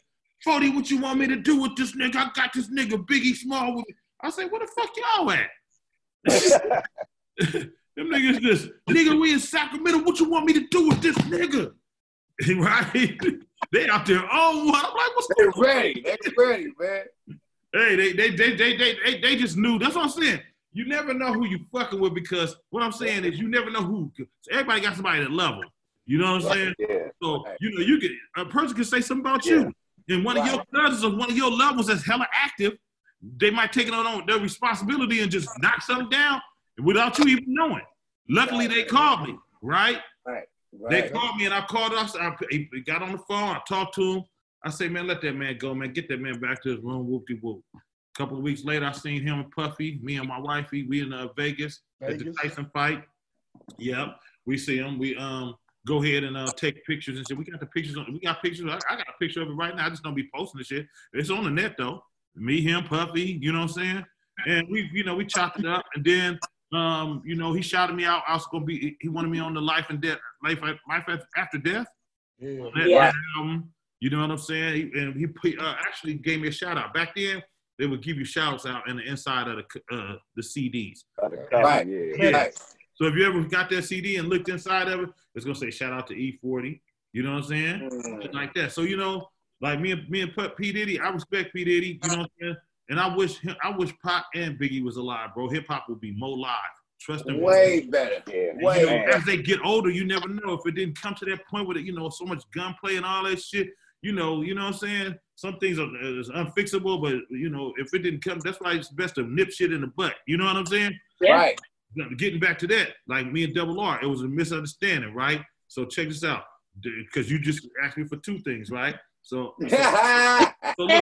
Fody, what you want me to do with this nigga? I got this nigga Biggie Small with me. I say, where the fuck y'all at? Them niggas just, nigga, we in Sacramento. What you want me to do with this nigga? right? They out there, oh, what? I'm like, what's
They
going on?
ready. They ready, man.
Hey, they they, they they they they they just knew. That's what I'm saying. you never know who you fucking with because what I'm saying is you never know who. Everybody got somebody that love them. You know what I'm saying?
Yeah.
So you know you could a person can say something about you, and one of your cousins or one of your loved ones that's hella active, they might take it on their responsibility and just knock something down without you even knowing. Luckily, they called me. Right?
Right.
They called me and I called us. I, he got on the phone. I talked to him. I say, man, let that man go, man. Get that man back to his room. Whoop de whoop. A couple of weeks later, I seen him and Puffy, me and my wifey. We in uh, Vegas, at the
Vegas.
Tyson fight. Yep, we see him. We um go ahead and uh, take pictures and shit. We got the pictures. On, we got pictures. I, I got a picture of it right now. I just don't be posting the shit. It's on the net though. Me, him, Puffy. You know what I'm saying? And we, you know, we chopped it up, and then um, you know, he shouted me out. I was gonna be. He wanted me on the life and death, life, life after death.
Yeah.
That
Yeah.
album, you know what I'm saying? He- And he put, uh, actually gave me a shout out. Back then, they would give you shouts out in the inside of the uh, the CDs.
Right.
Yeah.
Right.
So if you ever got that CD and looked inside of it, it's gonna say shout out to E40. You know what I'm saying? Shit Like that. So you know, like me and me and P, P Diddy, I respect P Diddy. You know what I'm saying? And I wish him, I wish Pac and Biggie was alive, bro. Hip hop would be more live. Trust them.
Way better.
And,
Way
you know,
better.
as they get older, you never know if it didn't come to that point with it, you know, so much gunplay and all that shit. You know, you know what I'm saying? Some things are is unfixable, but you know, if it didn't come, that's why it's best to nip shit in the butt. You know what I'm saying?
Right.
Getting back to that, like me and Double R, it was a misunderstanding, right? So check this out, because you just asked me for two things, right? So, so look,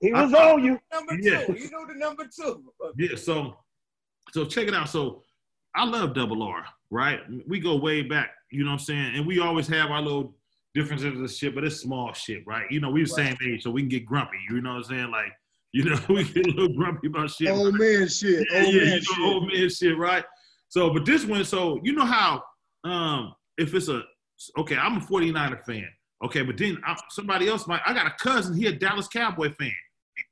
He was on you.
Number
Yeah.
two. You know the number two.
Yeah, so so check it out. So I love double R, right? We go way back, you know what I'm saying? And we always have our little differences and shit, but it's small shit, right? You know, we the same age, so we can get grumpy, you know what I'm saying? Like, you know, we get a little grumpy about shit.
Old man shit.
Yeah,
Old
yeah,
man
you know,
shit.
old man shit, right? So, but this one, so you know how um if it's a okay, I'm a 49er fan, okay, but then I, somebody else might. I got a cousin, he a Dallas Cowboy fan,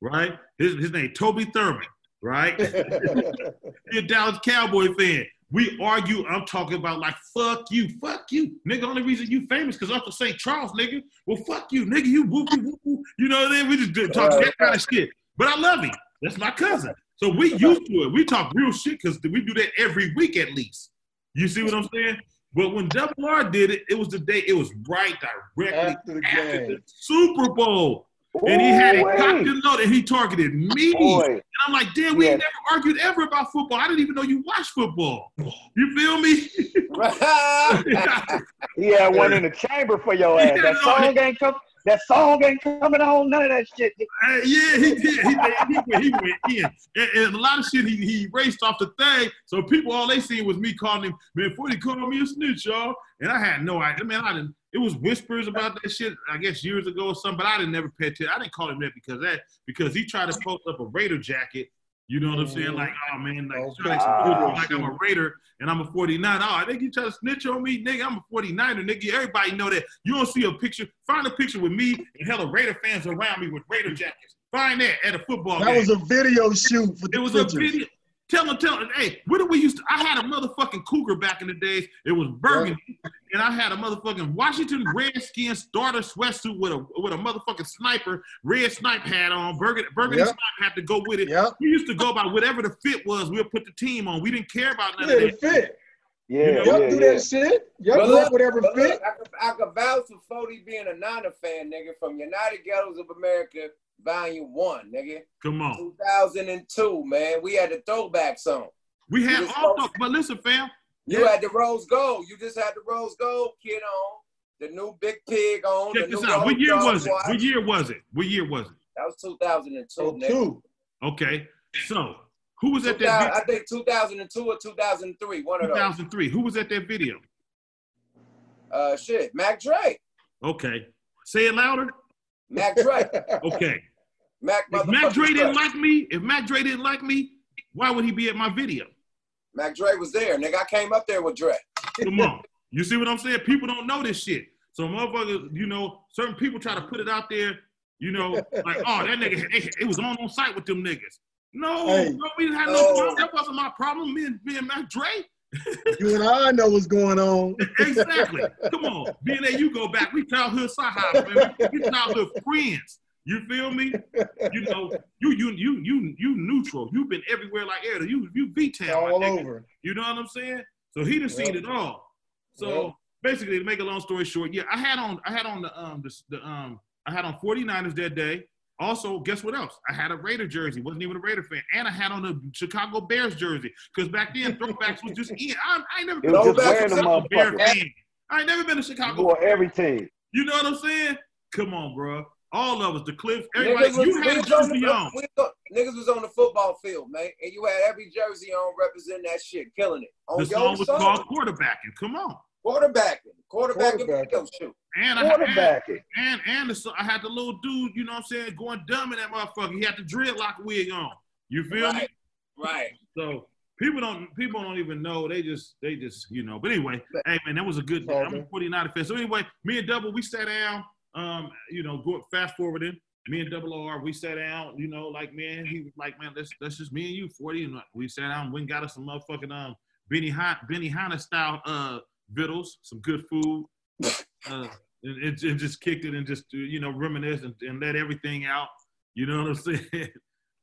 right? His his name Toby Thurman, right? he a Dallas Cowboy fan. We argue. I'm talking about like fuck you, fuck you, nigga. Only reason you famous because Uncle St. Charles, nigga. Well, fuck you, nigga. You whoop whoop whoop. You know what I mean? We just talk that kind of shit. But I love him. That's my cousin. So we used to it. We talk real shit because we do that every week at least. You see what I'm saying? But when Double R did it, it was the day. It was right directly
After the
after
game.
the Super Bowl. And he had it cocked and loaded, and he targeted me.
Boy.
And I'm like, damn, we
Yeah.
never argued ever about football. I didn't even know you watched football. You feel me?
He had one in the chamber for your ass. That song ain't come. That song ain't coming on. None of that shit.
Uh, yeah, he did. He, did. he, went, he went in. And, and a lot of shit he, he erased off the thing. So people, all they seen was me calling him, man, 40 called me a snitch, y'all. And I had no idea. Man, I didn't, it was whispers about that shit, I guess years ago or something, but I didn't never pay attention. I didn't call him that because that, because he tried to post up a Raider jacket. You know what I'm saying? Like, oh man, like, to
Ah,
like I'm a Raider and I'm a 49. Oh, I think you try to snitch on me, nigga. I'm a 49er, nigga. Everybody know that. You don't see a picture. Find a picture with me and hella Raider fans around me with Raider jackets. Find that at a football game.
That
game.
was a video shoot for the
It was
pictures.
a video. Tell them, tell them. Hey, what did we used to? I had a motherfucking cougar back in the days. It was burgundy, and I had a motherfucking Washington Redskin starter sweatsuit with a with a motherfucking sniper red snipe hat on. Burgundy, burgundy
Yep.
snipe had to go with it.
Yep.
We used to go by whatever the fit was. We'll put the team on. We didn't care about none
Yeah,
of
the
that.
fit.
Yeah,
You know,
Yup,
yeah,
do
yeah.
that shit. Yup,
But
rock
look,
whatever
but look,
fit.
I can, I could vouch for Fody being a Niner fan, nigga, from United Ghettos of America Volume One, nigga.
Come on.
2002, man. We had the throwback song.
We had all,
don't-
the, but listen, fam.
You
Yeah.
had the Rose Gold. You just had the Rose Gold kid on. The new Big Pig on.
Check this out. What year was it?
watch.
What year was it? What year was it?
That was 2002.
Oh,
nigga.
two.
Okay. So who was at
2000
that
I think 2002 or 2003. One of
video?
those.
2003. Who was at that video?
Uh, shit. Mac Dre.
Okay. Say it louder.
Mac Dre.
Okay.
Mac
If Mac Dre didn't like me, if Mac Dre didn't like me, why would he be at my video?
Mac Dre was there, nigga. I came up there with Dre.
Come on. You see what I'm saying? People don't know this shit. So motherfuckers, you know, certain people try to put it out there, you know, like, oh, that nigga, it, was on on site with them niggas. No,
Hey.
no, we didn't have no
No.
problem. That wasn't my problem. Me and, me and Mac Dre.
You and I know what's going on.
Exactly. Come on. Being that you go back, we childhood sahab, man. We childhood friends. You feel me? You know, you you you you you neutral. You've been everywhere like air. You you V town.
All over.
You know what I'm saying? So he done seen
Yep.
it all. So
Yep.
basically, to make a long story short, yeah, I had on I had on the um the, the um I had on 49ers that day. Also, guess what else? I had a Raider jersey. wasn't even a Raider fan, and I had on a Chicago Bears jersey because back then throwbacks was just in. I, I ain't never been
was
a
just
Chicago Bear fan. I ain't never been a Chicago.
For
Bear
every team.
You know what I'm saying? Come on, bro. All of us, the Cliff, everybody.
Niggas was,
You had a
on
jersey
the,
on.
on- niggas was on the football field, man, and you had every jersey on representing that shit, killing it. On
The
your
song was
song.
called quarterbacking. Come on.
quarterbacking, quarterbacking,
Quarterbacking.
video shoot.
And I and and the, I had the little dude, you know what I'm saying, going dumb in that motherfucker. He had the dreadlock wig on. You feel me?
Right, right.
So people don't people don't even know. They just they just you know. But anyway, hey man, that was a good.
Okay.
I'm a 49 fan. So anyway, me and Double we sat down. Um, you know, go fast forwarding. Me and Double R, we sat down. You know, like man, he was like, man, that's that's just me and you, 40. And we sat down. Went and got us some motherfucking um Benihana Benny Hanna style uh victuals, some good food. Uh, and it, it just kicked it and just you know reminisce and, and let everything out. You know what I'm saying?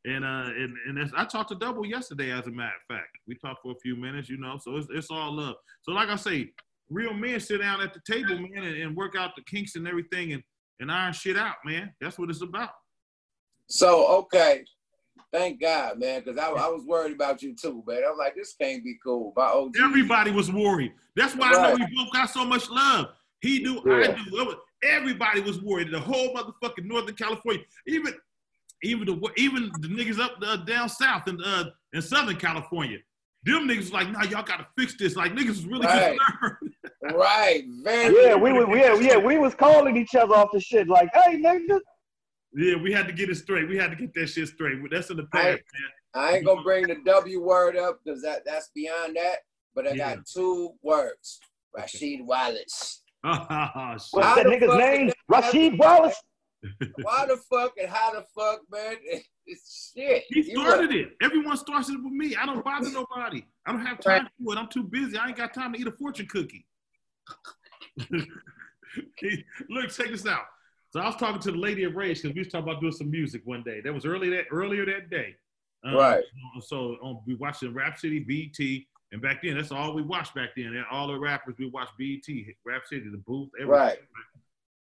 And uh, and and I talked to Double yesterday, as a matter of fact. We talked for a few minutes, you know. So it's it's all love. So like I say, real men sit down at the table, man, and, and work out the kinks and everything, and and iron shit out, man. That's what it's about.
So okay, thank God, man, because I, I was worried about you too, man. I was like, this can't be cool. My OG.
Everybody was worried. That's why I know we both got so much love. He do, I
Yeah.
do. Was- Everybody was worried. The whole motherfucking Northern California, even even the even the niggas up uh, down south in uh in Southern California, them niggas was like, nah, y'all gotta fix this. Like niggas was really
Right.
concerned.
Right, very.
Yeah, we was yeah, yeah, we was calling each other off the shit like, hey nigga.
Yeah, we had to get it straight. We had to get that shit straight. That's in the past,
I-
man.
I ain't gonna bring the W word up because that that's beyond that. But I
Yeah.
got two words: Rasheed Wallace.
Oh.
What's that nigga's name?
did
Rasheed Wallace?
Why the fuck and how the fuck, man? It's shit.
He
You
started it. Everyone starts it with me. I don't bother nobody. I don't have time for it. I'm too busy. I ain't got time to eat a fortune cookie. Look, check this out. So I was talking to the lady of Rage because we was talking about doing some music one day. That was early that earlier that day. Um,
Right.
So um, we watching Rap City, BET, and back then that's all we watched back then. And all the rappers we watched BET, Rap City, the booth, everything.
Right.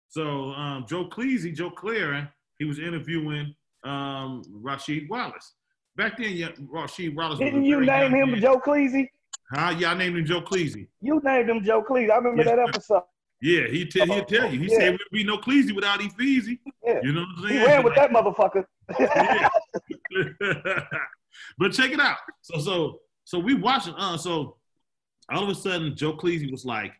So um, Joe Cleasy, Joe Claren, he was interviewing um, Rasheed Wallace. Back then, yeah, Rasheed Wallace.
Didn't you name him
man.
Joe Cleasy?
Huh? Yeah, I named him Joe Cleasy.
You named him Joe Cleasy. I remember
Yes,
that episode.
Yeah, he tell he'll tell you. He
Yeah.
said we'd be no Cleasy without Efeezy.
Yeah.
You know what I'm
He ran with that motherfucker.
but check it out. So so so we watching. Uh, so all of a sudden, Joe Cleasy was like,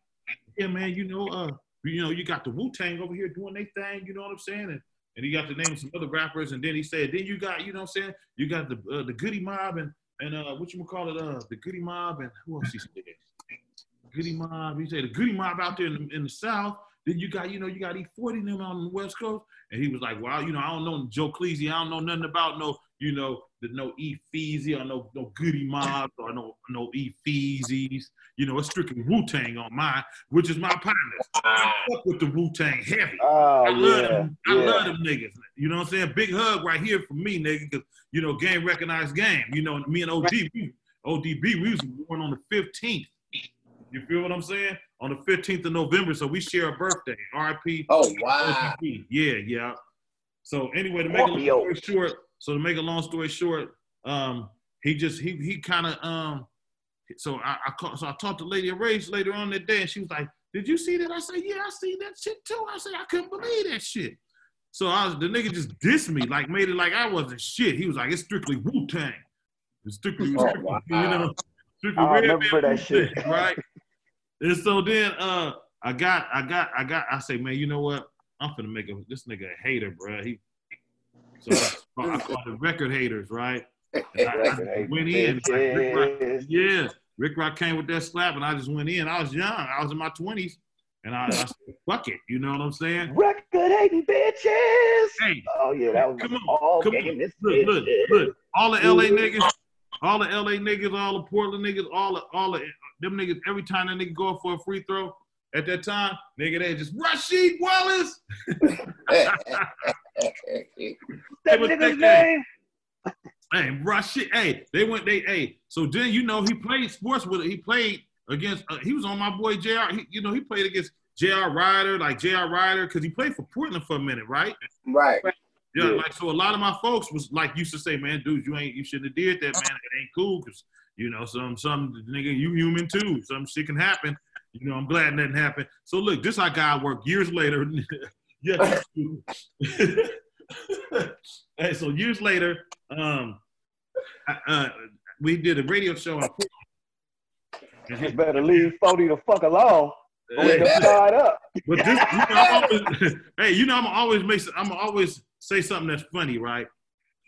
"Yeah, man, you know, uh, you know, you got the Wu Tang over here doing their thing. You know what I'm saying?" And and he got the name of some other rappers. And then he said, "Then you got, you know what I'm saying? You got the uh, the Goodie Mob and and uh, what you call it? Uh, the Goodie Mob and who else he said? Goodie Mob. He said the Goodie Mob out there in the, in the South. Then you got, you know, you got E40 them on the West Coast. And he was like, well, you know, I don't know Joe Cleasy. I don't know nothing about no, you know, the no E Feezy or no no Goodie Mob or no no E Feezies. You know, it's strictly Wu Tang on mine, which is my partners. I fuck with the Wu Tang heavy.
Oh,
I love
yeah,
them. I
yeah.
love them niggas. You know what I'm saying? Big hug right here for me, nigga, because you know, game recognized game. You know, me and OD, we, ODB, we was born on the 15th. You feel what I'm saying? On the 15th of November, so we share a birthday. RIP.
Oh, wow.
ODB. Yeah, yeah. So anyway, to make a long
Scorpio.
story short, so to make a long story short, um, he just he he kind of um, so I I, call, so I talked to Lady Rage later on that day, and she was like, "Did you see that?" I said, "Yeah, I see that shit too." I said, "I couldn't believe that shit." So I was the nigga just dissed me, like made it like I wasn't shit. He was like, "It's strictly Wu Tang." It's strictly,
Oh,
strictly
wow.
you know, strictly
I
Red
remember
Man
that shit.
Right? and so then uh, I got, I got, I got. I say, man, you know what? I'm finna make a this nigga a hater, bro. He so I, call it record haters, right? And I, I went in, like, Rick Rock, yeah. Rick Rock came with that slap, and I just went in. I was young, I was in my twenties, and I, I said, "Fuck it," you know what I'm saying?
Record hating bitches.
Hey,
Oh yeah, that was
come on,
all
come
game.
on. Look, look, look. All the LA niggas, all the LA niggas, all the Portland niggas, all the all the them niggas. Every time that nigga go up for a free throw, at that time, nigga, they just Rasheed Wallace.
That nigga's name.
Hey, Rasheed. Hey, they went. They. Hey, so then you know he played sports with. He played against. Uh, he was on my boy Jr. He, you know he played against J.R. Rider, like J.R. Rider, because he played for Portland for a minute, right?
Right.
Yeah,
Yeah.
like so. A lot of my folks was like used to say, "Man, dude, you ain't you shouldn't have did that, man. It ain't cool, cause you know some some nigga you human too. Some shit can happen. You know, I'm glad nothing happened. So look, this how God work years later. yeah. hey, so years later, um, I- uh, we did a radio show.
You better leave Fody the fuck alone.
Hey.
we can start up.
But this, you know, I'm always, hey, you know, I'm always make, I'm always say something that's funny, right?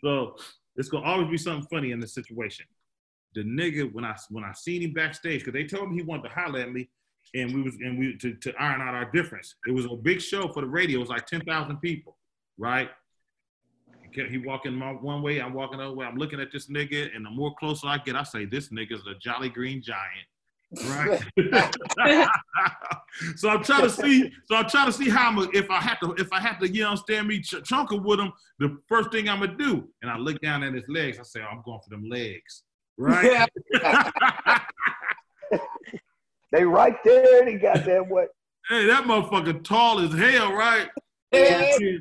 So it's gonna always be something funny in this situation. The nigga, when I when I seen him backstage, because they told me he wanted to holler at me, and we was and we to, to iron out our difference. It was a big show for the radio. It was like ten thousand people, right? He walking my one way, I'm walking the other way. I'm looking at this nigga, and the more closer I get, I say, "This nigga's a Jolly Green Giant." right? so I'm trying to see. So I'm trying to see how I'm. a- If I have to, if I have to, you know, stand me ch- chunker with him, the first thing I'm gonna do, and I look down at his legs. I say, oh, I'm going for them legs, right?
They right there. They got that what?
hey, that motherfucker tall as hell, right?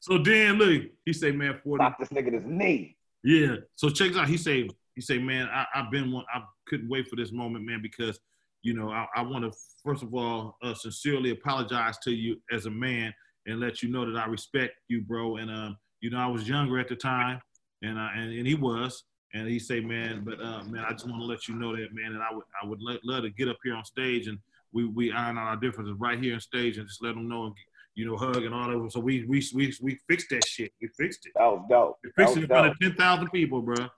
So Dan, look, he say, man, 40.
Knock this nigga his knee.
Yeah. So check out. He say, he say, man, I, I've been one. I couldn't wait for this moment, man, because you know I, I want to first of all uh, sincerely apologize to you as a man and let you know that I respect you, bro. And um, you know, I was younger at the time, and uh, and, and he was. And he say, man, but uh, man, I just want to let you know that, man, and I would I would let, love to get up here on stage and we we iron out our differences right here on stage and just let them know and you know hug and all that. So we we we we fixed that shit. We fixed it.
That was dope.
We fixed it in front of ten thousand people, bro.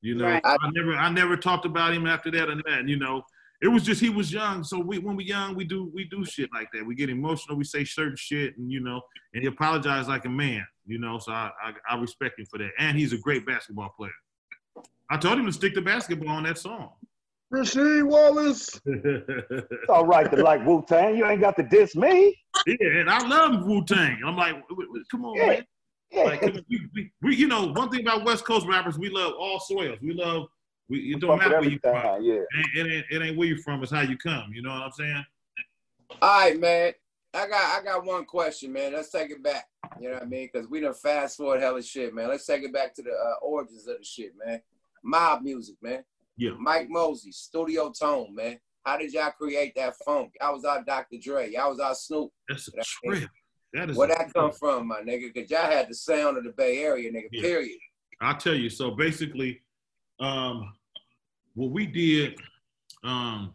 You know,
Right.
I never I never talked about him after that and that. You know, it was just he was young. So we when we young, we do we do shit like that. We get emotional. We say certain shit, and you know, and he apologized like a man. You know, so I I, I respect him for that. And he's a great basketball player. I told him to stick to basketball on that song.
Rasheed Wallace.
It's all right to like Wu Tang. You ain't got to diss me.
Yeah, and I love Wu Tang. I'm like, w- w- come on,
Yeah.
man.
Yeah.
Like, on, we, we, we, you know, one thing about West Coast rappers, we love all soils. We love, we, it don't
Fuck
matter where you
everything,
from.
yeah.
It ain't, it, ain't, it ain't where you from, it's how you come. You know what I'm saying?
All right, man. I got I got one question, man. Let's take it back. You know what I mean? Because we done fast forward hella shit, man. Let's take it back to the uh, origins of the shit, man. Mob music, man.
Yeah.
Mike Mosley, Studio Tone, man. How did y'all create that funk? Y'all was our Dr. Dre. Y'all was our Snoop.
That's a
You know what I mean?
trip. That is
Where that come from, my nigga? Because y'all had the sound of the Bay Area, nigga,
Yeah.
period.
I'll tell you. So basically, um, what we did, um,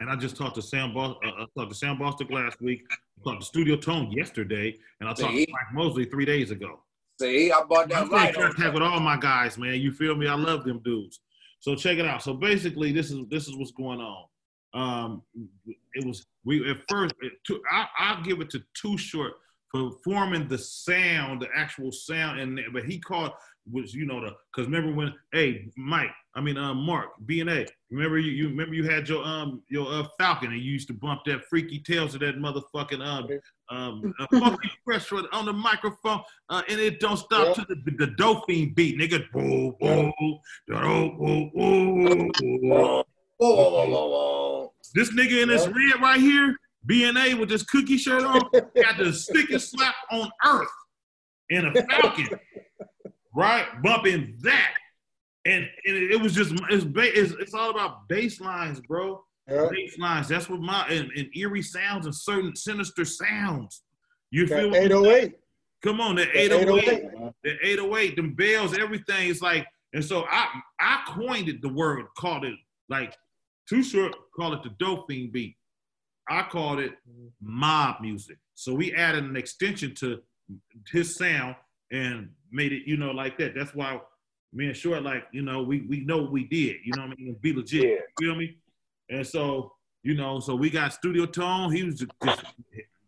and I just talked to Sam Bos- uh, I talked to Sam Bostic last week. I talked to Studio Tone yesterday, and I talked
See?
to Mike Mosley three days ago.
See, I bought that
I'm
right
contact with all my guys, man. You feel me? I love them dudes. So check it out. So basically, this is this is what's going on. Um, it was we at first. It took, I, I'll give it to Too Short for forming the sound, the actual sound, and but he called was you know the because remember when hey Mike, I mean uh Mark B and A. Remember you, you remember you had your um your uh, Falcon and you used to bump that Freaky Tales of that motherfucking um um uh, funky for- on the microphone uh, and it don't stop to the the Dolphin beat, nigga. Boo boo boo boo boo.
Whoa, whoa, whoa, whoa, whoa.
This nigga in this red right here, BNA with this cookie shirt on, got the stickest slap on earth. in a Falcon, right? Bumping that, and, and it, was just it's, it's it's all about bass lines, bro. Bass lines. That's what my and, and eerie sounds and certain sinister sounds. You
That
feel what
808.
saying? Oh Come on, the 808,
808.
the 808, them bells, everything It's like, and so I I coined it the word, called it like too short, call it the dope beat. I called it mob music. So we added an extension to his sound and made it, you know, like that. That's why me and Short, like, you know, we we know what we did, you know what I mean? B Legit. You feel me? And so, you know, so we got Studio Tone. He was just, just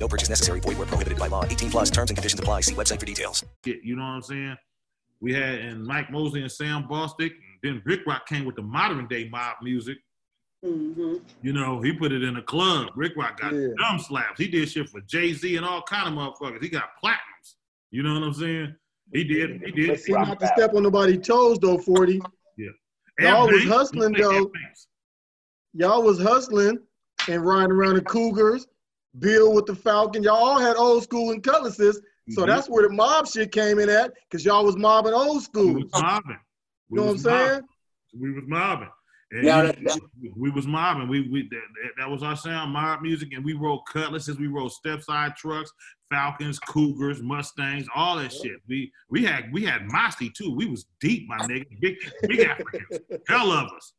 No purchase necessary. Void where prohibited by law. 18 plus terms and conditions apply. See website for details.
You know what I'm saying? We had and Mike Mosley and Sam Bostic. And then Rick Rock came with the modern day mob music.
Mm-hmm.
You know, he put it in a club. Rick Rock got
Yeah.
dumb slaps. He did shit for Jay Z and all kind of motherfuckers. He got platinums. You know what I'm saying? He did. He did.
But see, not to step on nobody's toes though, 40.
Yeah.
Y'all was hustling though. Y'all was hustling and riding around the Cougars, Bill with the Falcon. Y'all all had old school and cutlasses. So
Mhm.
that's where the mob shit came in at, because y'all was mobbing old school.
We
school.
was mobbing.
You know what I'm saying?
mobbing. We was mobbing. And
Yeah, that- that-
we, we was mobbing. We we that, that- that was our sound, mob music, and we rode cutlasses. We rode step side trucks, Falcons, Cougars, Mustangs, all that shit. We we had we had Mossy too. We was deep, my nigga. Big big Africans, hell of us,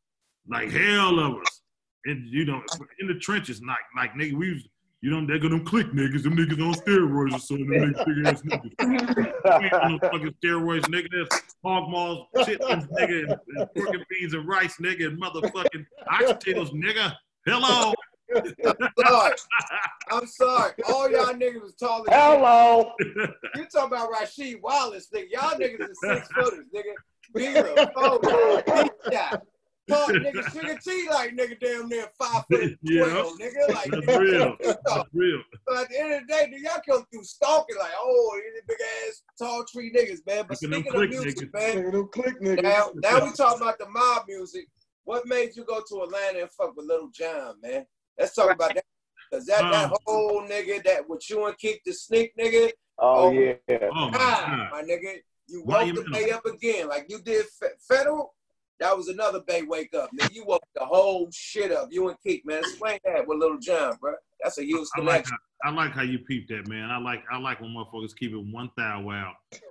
like hell of us. And you know, in the trenches, like like nigga, we was. You know, they got them click niggas, them niggas on steroids or something, them niggas big ass niggas. Ain't on no fucking steroids, nigga. There's hog maws, chitlins, nigga, and, and pork and beans and rice, nigga, and motherfucking oxtails, nigga. Hello.
I'm sorry. I'm sorry. All y'all niggas was taller than
Hello.
You talking about Rasheed Wallace, nigga. Y'all niggas is six footers, nigga. Beater, oh, deep shot. Talk, nigga, Sugar T like nigga damn near five foot
Yeah.
twelve, nigga. Like
That's
nigga,
real. That's real.
So at the end of the day, dude, y'all come through stalking like, oh, these big ass tall tree niggas, man. But
Look
speaking of
click
music,
niggas.
man,
Nigga, them click niggas.
now, now we talking about the mob music. What made you go to Atlanta and fuck with Little John, man? Let's talk about that. Cause that, that
Um,
whole nigga that with you and Keak da Sneak nigga,
Oh,
Oh,
yeah.
Oh my
ah,
God.
my nigga, you
Why
woke the
mean?
up again like you did Fe- Federal. That was another bay wake up, man. You woke the whole shit up. You and Keith, man. Explain that with Little John, bro. That's a huge
I like
connection.
how, I like how you peeped that, man. I like I like when motherfuckers keep it one thou out.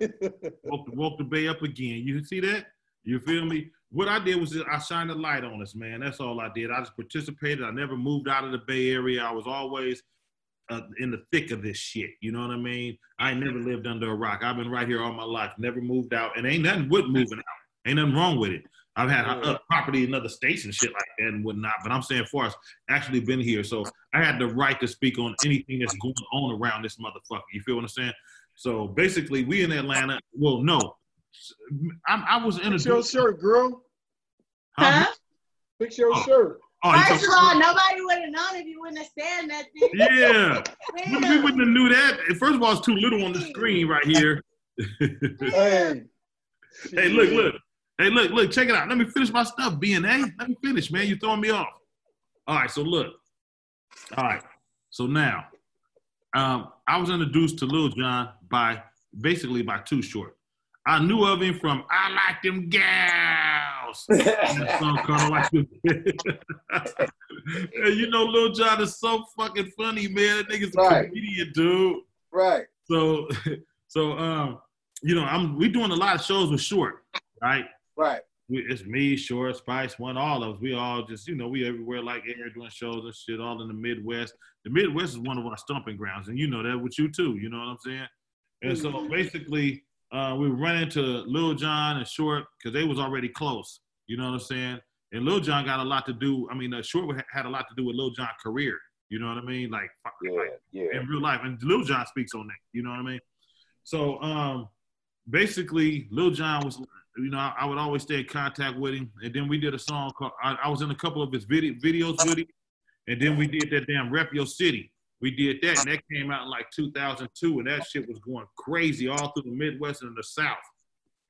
woke, the, woke the bay up again. You see that? You feel me? What I did was just, I shined a light on us, man. That's all I did. I just participated. I never moved out of the Bay Area. I was always uh, in the thick of this shit. You know what I mean? I never lived under a rock. I've been right here all my life. Never moved out, and ain't nothing with moving out. Ain't nothing wrong with it. I've had uh, property in other states and shit like that and whatnot. But I'm saying, for us, actually been here, so I had the right to speak on anything that's going on around this motherfucker. You feel what I'm saying? So basically, we in Atlanta. Well, no, I, I was
in
a.
your shirt, girl.
Huh?
Fix your
Oh.
shirt.
Oh,
First of all, nobody would have known if you wouldn't have said nothing.
Yeah. We, we wouldn't have knew that. First of all, it's too little on the screen right here.
Hey.
hey, look, look. Hey, look, look, check it out. Let me finish my stuff, BNA. Let me finish, man. You're throwing me off. All right, so look. All right. So now, um, I was introduced to Lil Jon by basically by Too Short. I knew of him from I Like Them Gals. that song called Like Them And you know Lil Jon is so fucking funny, man. That nigga's a
Right.
comedian, dude.
Right.
So, so um, you know, I'm we doing a lot of shows with Short, right?
Right.
We, it's me, Short, Spice, one, all of us. We all just, you know, we everywhere like air doing shows and shit, all in the Midwest. The Midwest is one of our stomping grounds, and you know that with you too. You know what I'm saying? And so basically, uh, we run into Lil Jon and Short because they was already close. You know what I'm saying? And Lil Jon got a lot to do. I mean, uh, Short had a lot to do with Lil Jon's career. You know what I mean? Like, like
yeah.
in real life. And Lil Jon speaks on that. You know what I mean? So, um, basically, Lil Jon was, you know, I, I would always stay in contact with him, and then we did a song called. I, I was in a couple of his video, videos with him, and then we did that damn Rep Your City. We did that, and that came out in like 2002, and that shit was going crazy all through the Midwest and the South,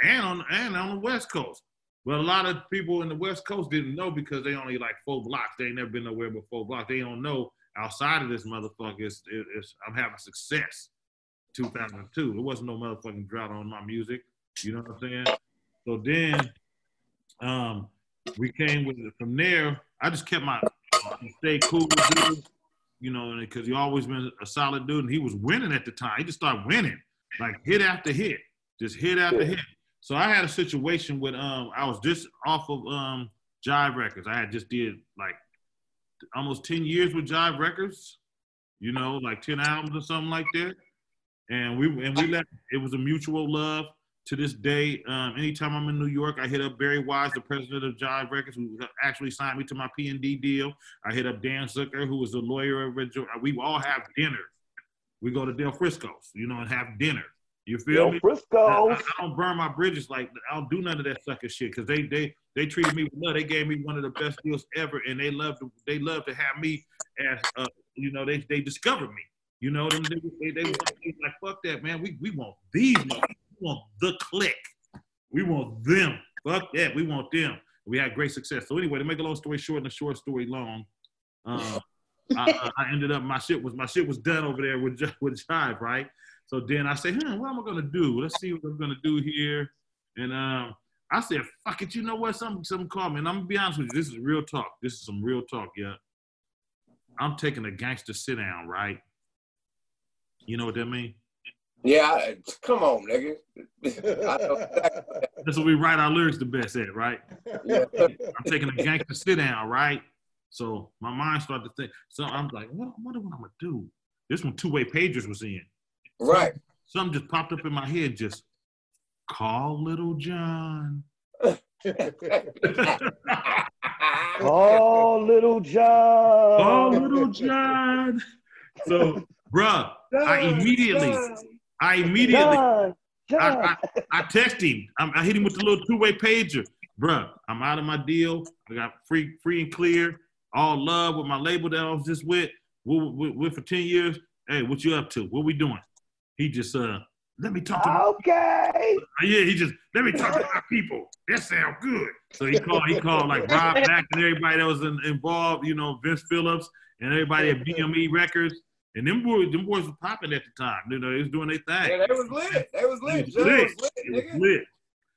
and on and on the West Coast. But a lot of people in the West Coast didn't know because they only like four blocks. They ain't never been nowhere but four blocks. They don't know outside of this motherfucker. It's, it- it's, I'm having success. 2002. There wasn't no motherfucking drought on my music. You know what I'm saying? So then, um, we came with it from there. I just kept my stay cool dude, you know, because he always been a solid dude, and he was winning at the time. He just started winning, like hit after hit, just hit after hit. So I had a situation with um, I was just off of um Jive Records. I had just did like almost 10 years with Jive Records, you know, like 10 albums or something like that. And we and we left. It was a mutual love. To this day, um, anytime I'm in New York, I hit up Barry Weiss, the president of Jive Records, who actually signed me to my P and D deal. I hit up Dan Zucker, who was the lawyer of We all have dinner. We go to Del Frisco's, you know, and have dinner. You feel me?
Del
me?
Frisco's.
I, I don't burn my bridges like I don't do none of that sucker shit because they they they treated me with love. They gave me one of the best deals ever, and they love to they love to have me as uh, you know they they discovered me. You know them niggas, they they like, they like fuck that man. We we want these motherfuckers. We want the click. We want them. Fuck that. We want them. We had great success. So anyway, to make a long story short and a short story long, uh, I, I- ended up my shit was my shit was done over there with with Jive, right? So then I said, hmm, what am I gonna do? Let's see what I'm gonna do here. And um, I said, fuck it, you know what? Something something called me. And I'm gonna be honest with you, this is real talk. This is some real talk, yeah. I'm taking a gangster sit down, right? You know what that mean?
Yeah, I- come on, nigga. I know exactly.
That's what we write our lyrics the best at, right?
Yeah.
I'm taking a gangster sit down, right? So my mind started to think. So I'm like, what, I wonder what I'm gonna do. This one, two way pagers was in.
Right.
Something just popped up in my head. Just call Little John.
call little John.
Call Little John. So, bruh, I immediately, I immediately. I, I, I text him. I, I hit him with the little two-way pager. Bruh, I'm out of my deal. I got free, free and clear. All love with my label that I was just with. We with, with for 10 years. Hey, what you up to? What we doing? He just uh let me talk to my
Okay.
yeah, he just let me talk to my people. That sound good. So he called, he called like Rob Mack and everybody that was in, involved, you know, Vince Phillips and everybody at BME Records. And them boys, them boys were popping at the time. You know, they was doing their thing.
Yeah, they was lit. They was lit.
It was lit.
was lit,
It was lit.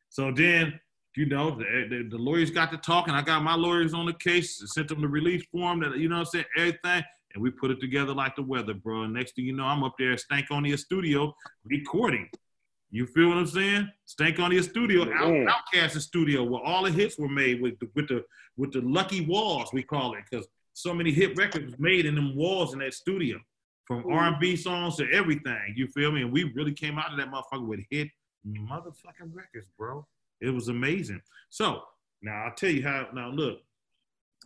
So then, you know, the, the, the lawyers got to talking. I got my lawyers on the case, I sent them the release form that, you know what I'm saying, everything. And we put it together like the weather, bro. And next thing you know, I'm up there at Stankonia Studio recording. You feel what I'm saying? Stankonia Studio, out,
Mm.
Outkast Studio, where all the hits were made with the, with the with the lucky walls, we call it, because so many hit records made in them walls in that studio, from mm-hmm. R&B songs to everything. You feel me? And we really came out of that motherfucker with hit motherfucking records, bro. It was amazing. So now I'll tell you how. Now look,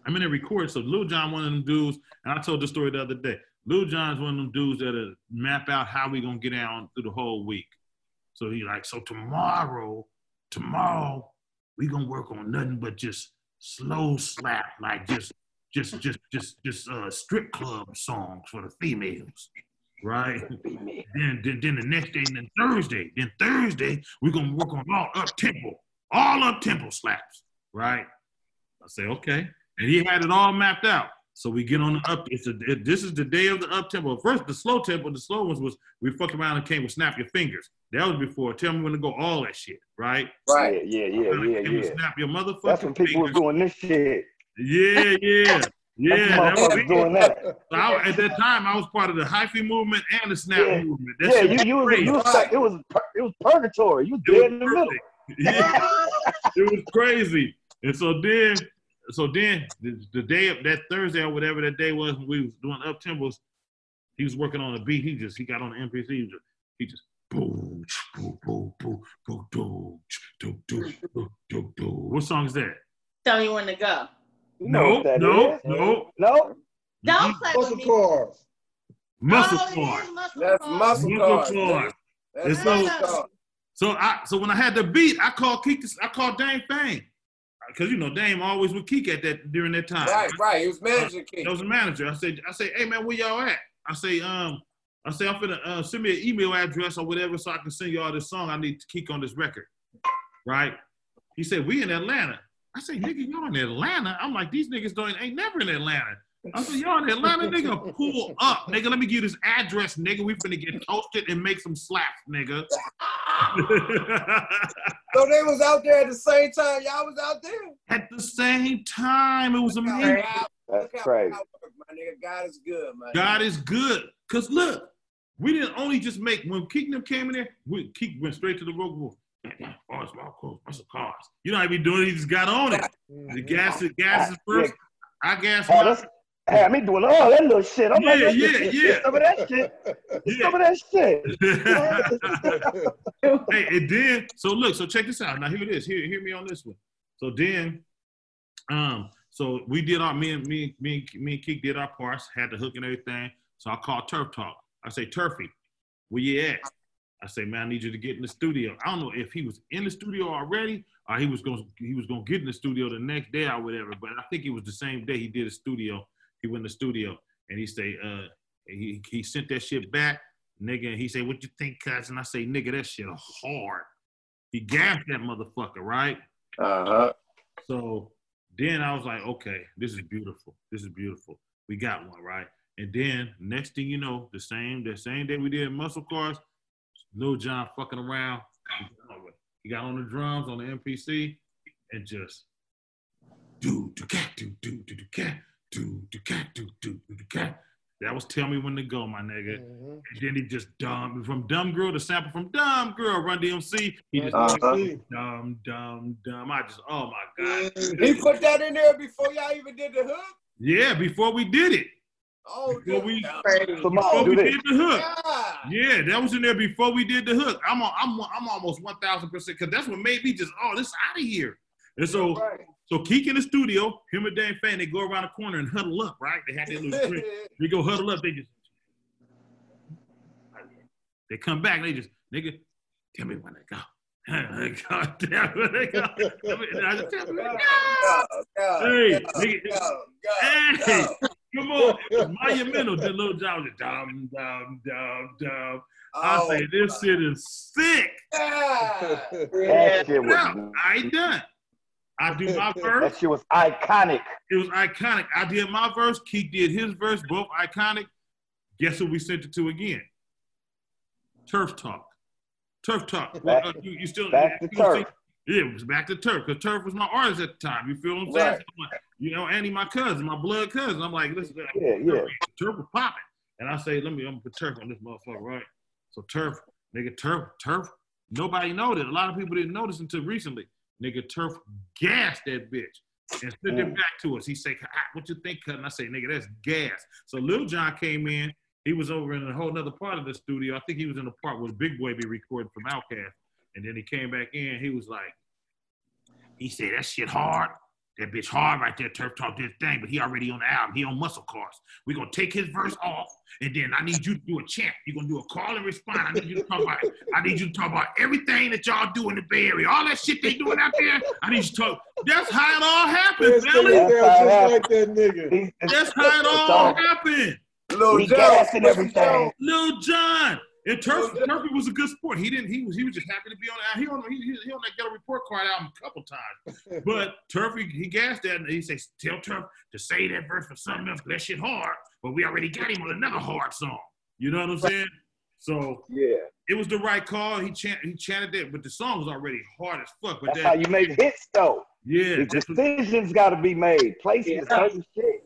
I'm in a record. So Lil Jon, one of them dudes, and I told the story the other day. Lil Jon's one of them dudes that'll map out how we gonna get down through the whole week. So he like, so tomorrow, tomorrow, we gonna work on nothing but just slow slap, like just, just, just, just, just uh, strip club songs for the females, right? then, then, then the next day, then Thursday, then Thursday, we're gonna work on all up tempo, all up tempo slaps, right? I say okay, and he had it all mapped out. So we get on the up. It's a, it, this is the day of the up tempo. First, the slow tempo. The slow ones was we fuck around and came with snap your fingers. That was before. Tell me when to go. All that shit, right?
Right. Yeah, yeah, yeah, yeah.
Snap your motherfucking
That's when people
fingers.
doing this shit.
Yeah, yeah, yeah. that was
doing that.
So I, at that time, I was part of the hyphy movement and the snap
Yeah.
movement. That
Yeah, you, you was, you was like, it was it was purgatory. You
It was
dead in the middle.
Yeah, it was crazy. And so then, so then the, the day of that Thursday or whatever that day was when we was doing up tempos, he was working on a beat. He just he got on the MPC. He just he just boom, boom, boom, boom, boom, boom, boom, boom, boom, boom, boom. What song is that?
Tell me when to go.
No, no, no.
No.
Don't play with me.
cars.
Muscle
Oh, it
car.
muscle
That's
cars.
muscle
Muscle
cars.
cars.
That's
so,
muscle cars.
So I so when I had the beat, I called Keak. I called Dame Fang because you know Dame always with Keak at that during that time.
Right, right. He was managing Keak.
I was a manager. I said, I say, hey man, where y'all at? I say, um, I say, I'm finna uh, send me an email address or whatever so I can send y'all this song. I need to Keak on this record, right? He said, we in Atlanta. I say, nigga, y'all in Atlanta? I'm like, these niggas don't ain't never in Atlanta. I said, y'all in Atlanta, nigga, pull up, nigga. Let me give you this address, nigga. We finna get toasted and make some slaps, nigga.
So they was out there at the same time y'all was out there.
At the same time, it was amazing.
That's crazy.
My nigga, God is good, man.
God is good. Cause look, we didn't only just make when Keak them came in there, we Keak went straight to the road. Wolf. Oh, it's my cars, muscle cars. You know how he be doing? He just got on it. The gas, the gas is first. I gas my
us, had me doing all that little shit. I'm like,
Yeah,
let's
yeah,
get-
yeah.
get Some of that shit. Get Some of that shit.
hey, and then so look, so check this out. Now here it is. Hear, hear me on this one. So then, um, so we did our me and me me me and Keak did our parts, had the hook and everything. So I called Turf Talk. I say, Turfy, where you at? I say, man, I need you to get in the studio. I don't know if he was in the studio already or he was gonna he was gonna get in the studio the next day or whatever. But I think it was the same day he did a studio. He went in the studio and he say, uh, he he sent that shit back, nigga. And he say, what you think, cousin? I say, nigga, that shit hard. He gassed that motherfucker, right?
Uh huh.
So then I was like, okay, this is beautiful. This is beautiful. We got one, right? And then next thing you know, the same the same day we did muscle cars, Lil Jon fucking around. He got on the drums on the MPC and just do do cat do do do do cat do do cat do do do do cat. That was tell me when to go, my nigga. And then he just dumb from Dumb Girl, to sample from Dumb Girl, Run DMC. He just
Uh-huh.
dumb, dumb, dumb. I just, oh my god.
He put that in there before y'all even did the hook.
Yeah, before we did it.
Oh,
Before we, before we did the hook. Yeah, that was in there before we did the hook. I'm on, I'm I'm almost one thousand percent because that's what made me just oh this out of here. And so so Keak in the studio, him and Dan Fan, they go around the corner and huddle up, right? They had their little drink. They go huddle up. They just they come back. They just nigga, tell me when they go. God damn it, they go. Tell me- I just tell me when they go. Hey, nigga, hey, come on. It was monumental. The little John was dum, dum, dum, dum. I
Oh,
say, this shit is sick.
That shit was,
Now, I ain't done. I do my verse.
that shit was iconic.
It was iconic. I did my verse. Keith did his verse. Both iconic. Guess who we sent it to again? Turf Talk. Turf Talk. Well, uh, you, you still
back to
you still
Turf.
Yeah, it was back to Turf because Turf was my artist at the time. You feel what I'm saying?
Right.
So I'm like, you know, Andy, my cousin, my blood cousin. I'm like, listen,
Yeah, yeah.
Turf was popping. And I say, let me, I'm gonna put Turf on this motherfucker, right? So Turf, nigga, Turf, Turf. Nobody noticed. A lot of people didn't notice until recently. Nigga, Turf gassed that bitch and sent
Mm.
it back to us. He say, "Ah, what you think, cut? And I say, nigga, that's gas. So Lil Jon came in. He was over in a whole other part of the studio. I think he was in the part where Big Boi be recording from Outkast. And then he came back in. He was like, he said, that shit hard. That bitch hard right there, Turf Talk this thing, but he already on the album. He on Muscle Cars. We're gonna take his verse off, and then I need you to do a chant. You're gonna do a call and respond. I need you to talk about I need you to talk about everything that y'all do in the Bay Area. All that shit they doing out there. I need you to talk. That's how it all happened, Billy.
just like that nigga.
That's how it all happened.
Lil
He
John,
gassed and everything.
Lil Jon. And Turf, Turfy was a good sport. He didn't. He was. He was just happy to be on. that. He on. He, he, he on that Ghetto Report Card album a couple times. But Turfy, he gassed that, and he says, "Tell Turf to say that verse for something else. That shit hard. But we already got him on another hard song. You know what I'm saying? So
Yeah.
it was the right call. He chant, he chanted that, but the song was already hard as fuck. But
That's
that,
how you make hits, though.
yeah,
The
that's what-
decisions got to be made. Placement, certain shit.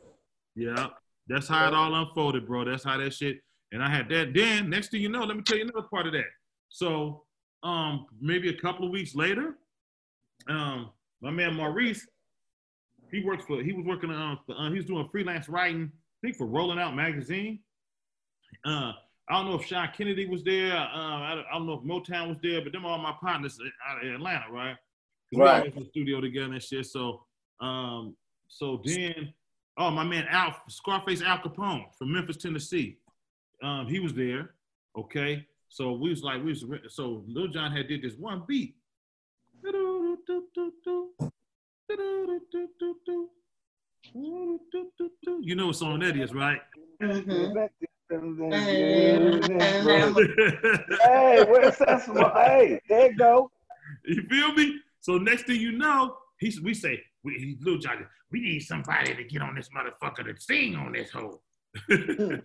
Yeah, that's how it all unfolded, bro. That's how that shit. And I had that. Then next thing you know, let me tell you another part of that. So, um, maybe a couple of weeks later, um, my man Maurice, he worked for. He was working on. Uh, he was doing freelance writing. I think for Rolling Out magazine. Uh, I don't know if Sean Kennedy was there. Uh, I, don't, I don't know if Motown was there, but them all my partners out of Atlanta, right? we
Right.
always in the studio together and shit. So, um, so then, oh my man Al Scarface Al Kapone from Memphis, Tennessee, um, he was there. Okay, So we was like, we was so Lil Jon had did this one beat. You know what song that is, right?
hey, where's that? Hey, there you go.
You feel me? So next thing you know, he we say, we, he, Lil Jon, we need somebody to get on this motherfucker to sing on this hoe.
I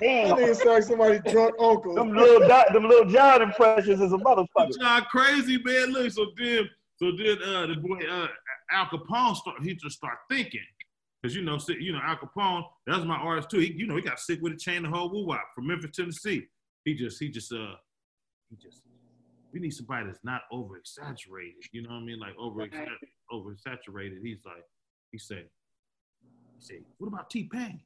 think it's like somebody drunk uncle.
Them little, Don- them little John impressions is a motherfucker.
John crazy man. Look, so then, so then, uh, the boy uh, Al Kapone start. He just start thinking, cause you know, you know, Al Kapone. that's my artist too. He, you know, he got sick with a chain, the whole woo wop from Memphis, Tennessee. He just, he just, uh, he just. We need somebody that's not over exaggerated. You know what I mean? Like over over saturated. He's like, he said, he said, what about T Pain?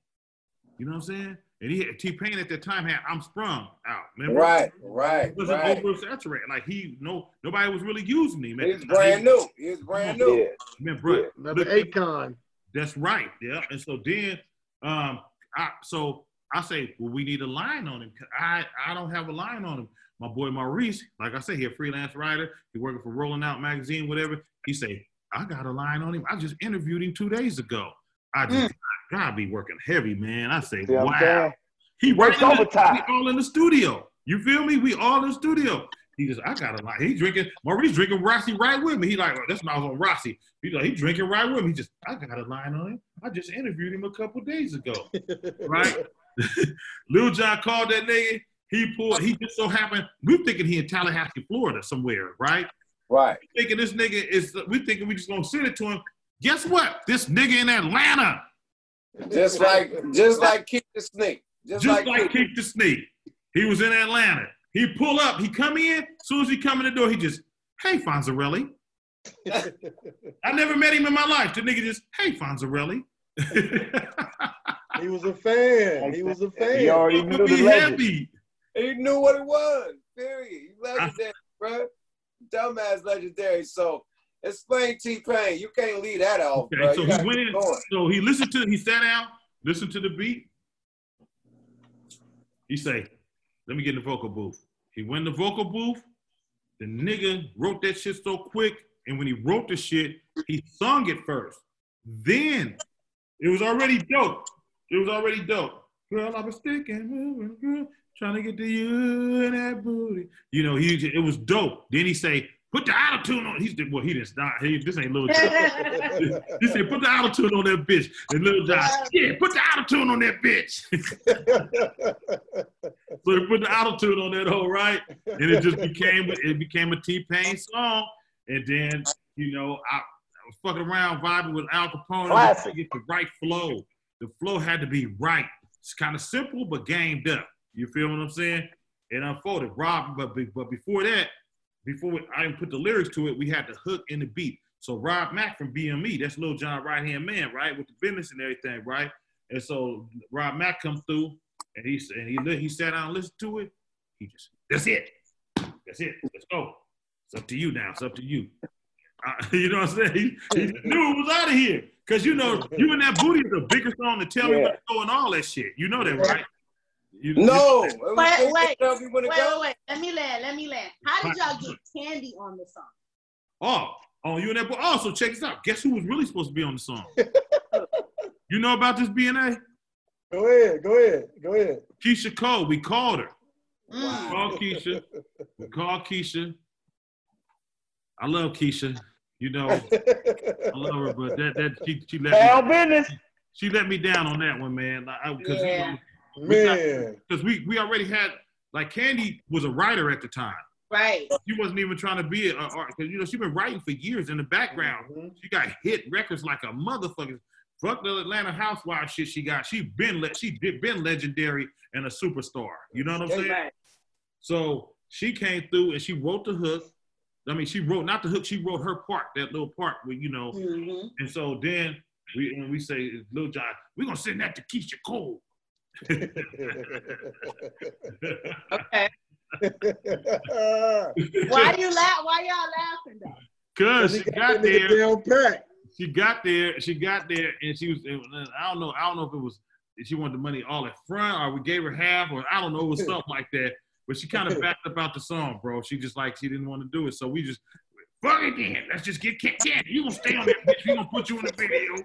You know what I'm saying? And he had T Pain at that time had I'm Sprung out. Remember?
Right, right,
It wasn't
right.
oversaturated. Like he no nobody was really using him.
He was brand new. He was brand new.
Man, bro,
Remember
look-
Akon?
That's right. Yeah. And so then um I so I say, well, we need a line on him. 'Cause I I don't have a line on him. My boy Maurice, like I said, he a freelance writer. He working for Rolling Out magazine, whatever. He say, I got a line on him. I just interviewed him two days ago. I just mm. gotta be working heavy, man. I say,
See
wow.
saying?
He
Works
right in the-
overtime.
We all in the studio. You feel me? We all in the studio. He just, I got a line. He drinking. Maurice drinking Rossi right with me. He like, oh, that's when I was on Rossi. He like, he drinking right with me. He just, I got a line on him. I just interviewed him a couple days ago. right? Lil Jon called that nigga. He pulled. He just so happened. We're thinking he in Tallahassee, Florida, somewhere, right?
Right.
We're Thinking this nigga is. We thinking we just gonna send it to him. Guess what? This nigga in Atlanta.
Just like, just like Keak da Sneak. Just,
Just,
like,
like, Keak da Sneak. He was in Atlanta. He pull up. He come in. As soon as he come in the door, he just, hey, Fonzarelli. I never met him in my life. The nigga just, hey, Fonzarelli.
He was a fan. He was a fan.
He already
Fuck
knew
with
the
me
legend.
heavy.
He knew what it was. Period. He legendary, bro. Dumbass legendary. So explain T Pain. You can't leave that off, bro.
Okay, so he went in.
going.
So he listened to, he sat down, listened to the beat. He say, let me get in the vocal booth. He went in the vocal booth. The nigga wrote that shit so quick. And when he wrote the shit, he sung it first. Then it was already dope. It was already dope. Girl, I was sticking, moving, girl, trying to get to you and that booty. You know, he it was dope. Then he say, put the auto tune on. He's well, he didn't not. He, this ain't little. John. he said, put the auto tune on that bitch. And little John, yeah, put the auto tune on that bitch. so he put the auto tune on that whole right, and it just became it became a T Pain song. And then you know I, I was fucking around vibing with Al Kapone.
Classic.
to get the right flow. The flow had to be right. It's kind of simple but gamed up. You feel what I'm saying? It unfolded. Rob, but but before that, before we, I even put the lyrics to it, we had the hook and the beat. So Rob Mack from BME, that's Lil Jon right hand man, right, with the business and everything, right? And so Rob Mack come through, and he and he he sat down and listened to it. He just that's it, that's it. Let's go. It's up to you now. It's up to you. Uh, you know what I'm saying? He, he knew it was out of here. Cause you know, you and that booty is the biggest song to tell me what's going go and all that shit. You know that, right? You,
No.
you-
It
Wait, wait,
to tell me when to
wait, wait, wait. Let me land. Let me land. How did y'all get Kandi on the song?
Oh, oh, you and that boy. Oh, so check this out. Guess who was really supposed to be on the song? you know about this BNA?
Go ahead. Go ahead. Go ahead.
Keyshia Cole. We called her.
Mm.
We called Keyshia. We called Keyshia. I love Keyshia. You know, I love her, but that that she she let
Hell
me,
business.
she let me down on that one, man. Because
Yeah.
Man.
because we we already had like Kandi was a writer at the time.
Right.
She wasn't even trying to be an art because you know she been writing for years in the background.
Mm-hmm.
She got hit records like a motherfucker. Fuck the Atlanta Housewives shit she got. She been le- she did been legendary and a superstar. You know what I'm saying?
Right.
So she came through and she wrote the hook. I mean, she wrote not the hook. She wrote her part, that little part where you know.
Mhm.
And so then we and we say, Lil Jon, we're gonna send that to Keyshia Cole.
Okay. Why you laugh? Why y'all laughing though?
Cause she got there.
Down pack.
She got there. She got there, and she was. and I don't know. I don't know if it was she wanted the money all at front, or we gave her half, or I don't know, it was something like that. But she kind of backed up out the song, bro. She just like she didn't want to do it, so we just fuck it then. Let's just get Cat Kandi. You gonna stay on that bitch? We gonna put you in the video.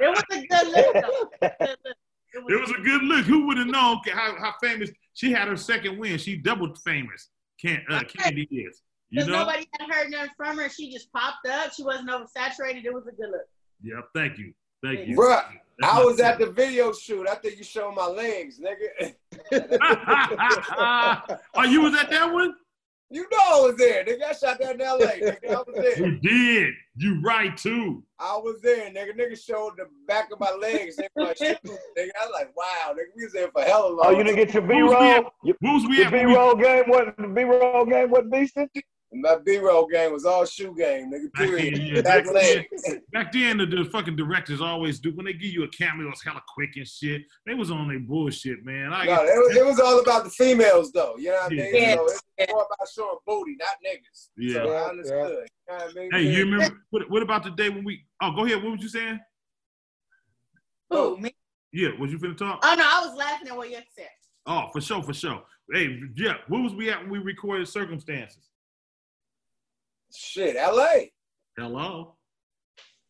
It was a good look. Though. Good look.
It was a good look. Who would have known how, how famous she had her second win? She doubled famous. Can't uh, Kandi is. You
Because
know?
nobody had heard nothing from her. She just popped up. She wasn't oversaturated. It was a good look.
Yeah. Thank you. Thank you.
Bruh, I was at the video shoot. I think you showed my legs, nigga.
oh, you was at that one?
You know I was there, nigga. I shot that in LA, nigga. I was there.
You did. You right too.
I was there, nigga. Nigga showed the back of my legs, nigga. My shoes, nigga. I was like, wow, nigga, we was there for hella long.
Oh, you didn't get your B
Who's we at?
roll? Your,
Who's we
your
at
B roll game wasn't the B roll game wasn't decent?
My B-roll game was all shoe game, nigga.
Back
Period.
then, yeah,
Back
back then, back then the, the fucking directors always do when they give you a cameo, it's hella quick and shit. They was on their bullshit, man. I
No, it was, it was all about the females, though. You know what I
Yeah.
mean?
Yeah.
So it's more about showing booty, not niggas.
Yeah.
So
Yeah,
I understood. You know what I mean?
Hey, you remember what, what about the day when we? Oh, go ahead. What was you saying?
Who, oh. me?
Yeah, was you finna talk?
Oh, no, I was laughing at what you said.
Oh, for sure, for sure. Hey, yeah, where was we at when we recorded Circumstances?
Shit, L.A.
Hello.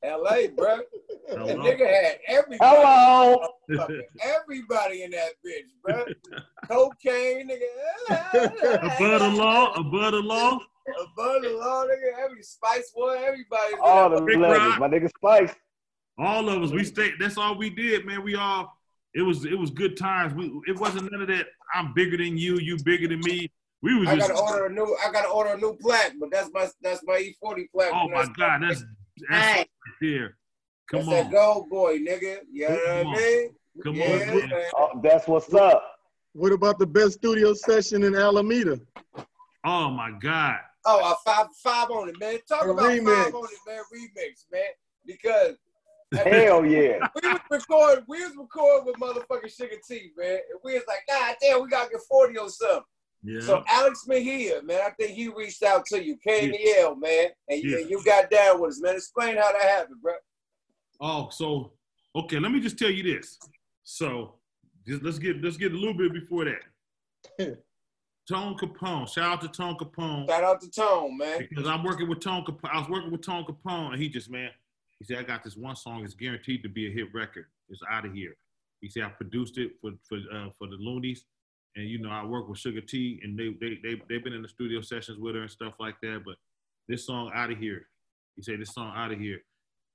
L.A., bro.
Hello.
That nigga had everybody.
Hello.
Everybody in that bitch, bro. Cocaine, nigga.
Above the law, above the law.
Above the law, nigga. Every Spice Boy, everybody.
All the legends,
Rock.
my nigga Spice.
All of us, we stayed. That's all we did, man. We all. It was it was good times. We it wasn't none of that. I'm bigger than you. You bigger than me. We was
I
just.
gotta order a new. I gotta order a new plaque, but that's my that's my E40 plaque.
Oh my God, that's that's
Hey.
right there. Come
That's
on,
that gold boy, nigga. You know
Come
what
on.
I mean?
come
Yeah,
on. man.
man.
Oh, that's what's up.
What about the best studio session in Alameda?
Oh my God.
Oh, a five five on it, man. Talk
A
about
remix.
five on it, man. Remix, man. Because
Hell yeah.
we was recording, we was recording with motherfucking Sugar T, man. And we was like, God damn, we gotta get 40 or something.
Yeah.
So Alex Mejia, man, I think he reached out to you, KNL, man, and you,
Yeah.
you got down with us, man. Explain how that happened, bro.
Oh, so okay. Let me just tell you this. So just let's get let's get a little bit before that. Tone Capone. Shout out to Tone Capone.
Shout out to Tone, man.
Because I'm working with Tone Capone. I was working with Tone Capone, and he just, man, he said, I got this one song that's guaranteed to be a hit record. It's out of here. He said, I produced it for for uh, for the Luniz. And you know, I work with Sugar T and they they they they've been in the studio sessions with her and stuff like that. But this song out of here. He said this song out of here.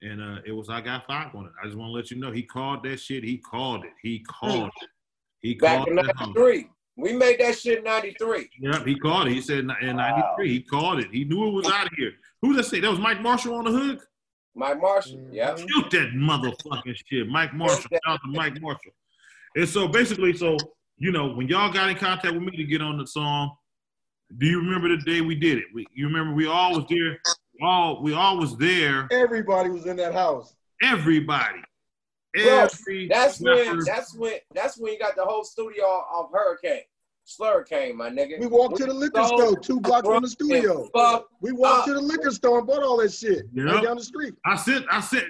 And uh, it was I got five on it. I just want to let you know he called that shit. He called it. He called it. He
Back
called
in
it.
93. We made that shit in 93.
Yep, he called it. He said in '93 he called it. He knew it was out of here. Who that say that was Mike Marshall on the hook?
Mike Marshall, yeah.
Shoot that motherfucking shit, Mike Marshall. Shout out to Mike Marshall. And so basically, so you know, when y'all got in contact with me to get on the song, do you remember the day we did it? We, you remember we all was there. All we all was there.
Everybody was in that house.
Everybody.
Bro,
Every
that's when that's when that's when you got the whole studio off Hurricane. Slurricane, my nigga.
We walked to the liquor store two blocks from the studio. We walked
up.
to the liquor store and bought all that shit right down the street.
I sent, I sent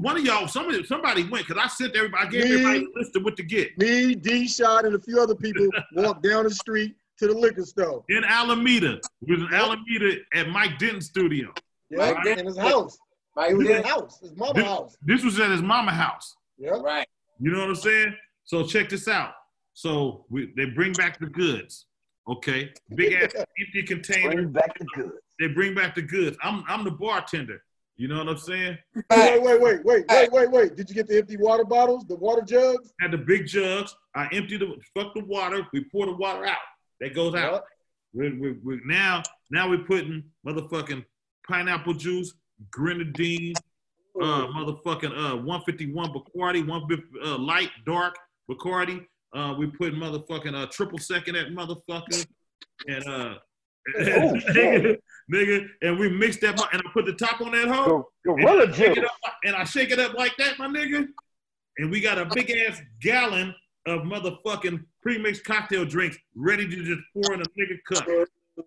one of y'all. Somebody, somebody went because I sent everybody. I gave
Me.
everybody a list of what to get
Me, D Shot, and a few other people walked down the street to the liquor store.
in Alameda. We was in Alameda at Mike Denten's studio.
Yeah,
Right.
in his house.
Mike
It was his house, his mama's
This,
house.
this was at his mama house.
Yeah.
Right.
You know what I'm saying? So check this out. So we, they bring back the goods. Okay, big ass empty container.
Bring back the goods.
They bring back the goods. I'm I'm the bartender. You know what I'm saying?
Wait, wait, wait, wait, wait, wait, wait. Did you get the empty water bottles, the water jugs?
Had the big jugs. I empty the fuck the water. We pour the water out. That goes out. We we we now now we're putting motherfucking pineapple juice, grenadine, uh, motherfucking uh 151 Bacardi, 150 uh, light dark Bacardi. Uh, we put motherfucking uh triple second at motherfucker, and uh. nigga, nigga, and we mix that, and I put the top on that hoe,
Gorilla
and I shake it up, and I shake it up like that, my nigga, and we got a big ass gallon of motherfucking pre-mixed cocktail drinks ready to just pour in a nigga cup.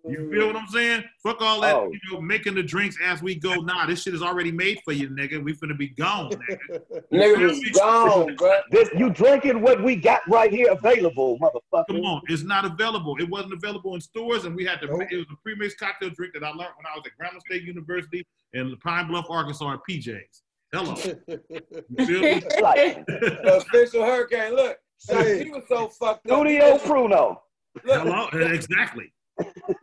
You feel what I'm saying? Fuck all that,
Oh.
you know, making the drinks as we go. Nah, this shit is already made for you, nigga. We finna be gone, nigga.
Nigga was gone, bro.
This, you drinking what we got right here available, motherfucker.
Come on, it's not available. It wasn't available in stores, and we had to. It was a pre-mixed cocktail drink that I learned when I was at Grambling State University in Pine Bluff, Arkansas, at PJ's. Hello. You feel me?
The official hurricane. Look, Shock G was so fucked up.
Studio Pruno.
Hello, exactly.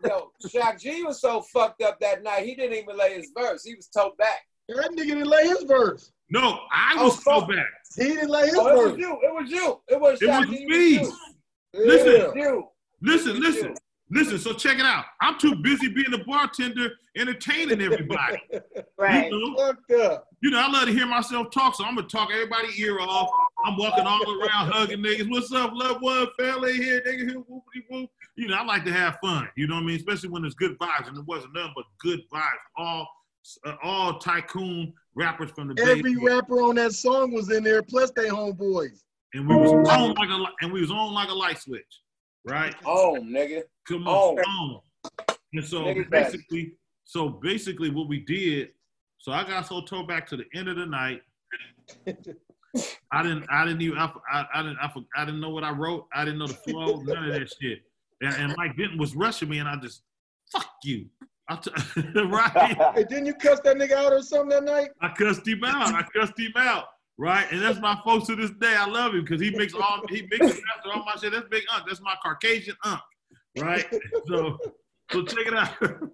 Yo, Shock G was so fucked up that night. He didn't even lay his verse. He was towed back.
That nigga didn't lay his verse.
No, I
Oh,
was so
fuck.
bad.
He didn't lay his
Oh, it was you. It was you. It was
It
Shock
was
G.
me.
It was you.
Listen,
It was you.
listen, listen, listen. So check it out. I'm too busy being a bartender, entertaining everybody.
Right.
You know,
Fucked up.
you know, I love to hear myself talk, so I'm gonna talk everybody ear off. I'm walking all around hugging niggas. What's up, loved one family here, nigga? Here, whoopity whoop. You know, I like to have fun. You know what I mean? Especially when there's good vibes, and it wasn't nothing but good vibes. All, uh, all tycoon rappers from the Bay
Every
Area.
rapper on that song was in there, plus they homeboys.
and we was on like a and we was on like a light switch, right?
Oh, nigga.
Come on,
Oh.
on. And so
Niggas bad.
basically, so basically, what we did, so I got so towed back to the end of the night. I didn't, I didn't even, I, I, I didn't, I, I didn't know what I wrote. I didn't know the flow, none of that shit. And, and Mike Denten was rushing me, and I just, fuck you, I t- right?
Hey, didn't you cuss that nigga out or something that night?
I cussed him out. I cussed him out. Right, and that's my folks to this day. I love him because he makes all he mixes after all my shit. That's big unk. That's my Caucasian unk. Right. So, so check it out.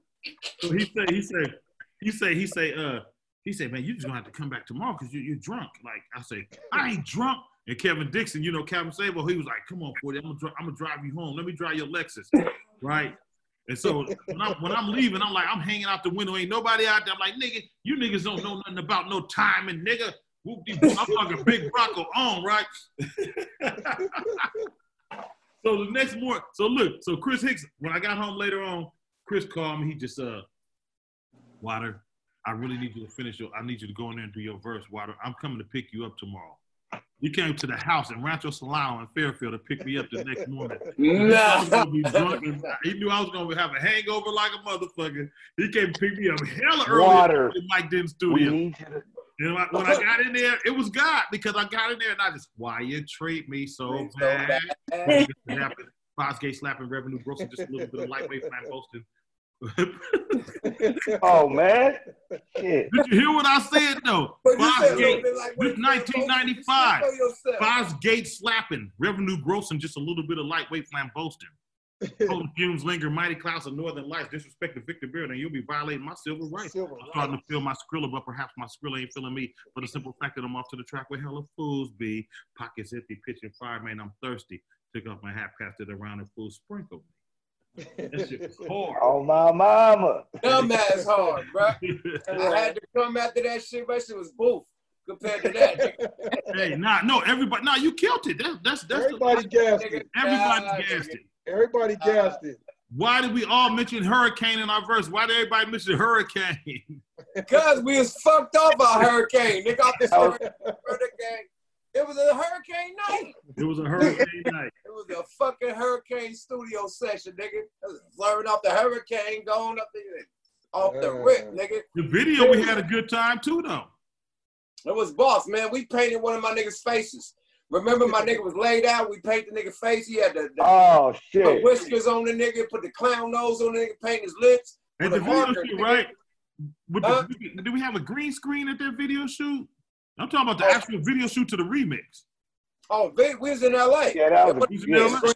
So he said, he said, he said, he said, uh, he said, man, you just gonna have to come back tomorrow because you, you're drunk. Like I say, I ain't drunk. And Kevin Dixon, you know, Kevin Sable, he was like, come on, 40, I'm gonna, I'm gonna drive you home. Let me drive your Lexus. Right. And so when I'm, when I'm leaving, I'm like, I'm hanging out the window. Ain't nobody out there. I'm like, nigga, you niggas don't know nothing about no timing, nigga. Whoop-de-whoop. I'm fucking big Bronco on, right? so the next morning, so look, so Chris Hicks, when I got home later on, Chris called me. He just, uh, Water, I really need you to finish your, I need you to go in there and do your verse, Water. I'm coming to pick you up tomorrow. You came to the house in Rancho Solano in Fairfield to pick me up the next morning.
Nah.
I was drunk and- he knew I was gonna have a hangover like a motherfucker. He came to pick me up hella early
Water.
in Mike Denten's
We
studio.
need you to
And when I, when I got in there, it was God because I got in there and I just, why you treat me so bad? Fosgate slapping revenue, grossing just a little bit of lightweight flat posting.
Oh man. Shit.
Did you hear what I said though?
But you said a little
Fosgate,
like
this
what you
1995.
Speak for.
Fosgate slapping, revenue grossing just a little bit of lightweight flam boasting. Cold fumes linger, mighty clouds of northern lights. Disrespect the Victor Beard, and you'll be violating my civil rights.
Silver
I'm starting to feel my Skrilla, but perhaps my Skrilla ain't feeling me. For the simple fact that I'm off to the track where hella fools be. Pockets empty, pitching fire, man, I'm thirsty. Took off my hat, passed it around, and fools sprinkled me. That shit was hard.
Oh my mama.
Dumbass hard, bro. I had to come after that shit, but shit was boof compared to that.
hey, nah, no, everybody, nah, you killed it. That's that's that's
Everybody gassed it.
everybody
nah,
gassed
nigga.
it.
Everybody gassed it.
Why did we all mention hurricane in our verse? Why did everybody mention hurricane?
Cause we was fucked off a hurricane. Nigga off this hurricane. It was a hurricane night.
It was a hurricane night.
It was a fucking hurricane studio session, nigga. I was blurring off the hurricane, going up the off the rip, nigga.
The video, we had a good time too, though.
It was boss, man. We painted one of my niggas' faces. Remember, my nigga was laid out. We painted the nigga face. He had the, the
Oh
put
shit.
whiskers on the nigga, put the clown nose on the nigga, paint his lips.
At the video
marker,
shoot,
nigga.
right? With the-
Huh?
did we have a green screen at that video shoot? I'm talking about the actual video shoot to the remix.
Oh, we, we was in L.A.
Yeah, that was a-
We was in. LA?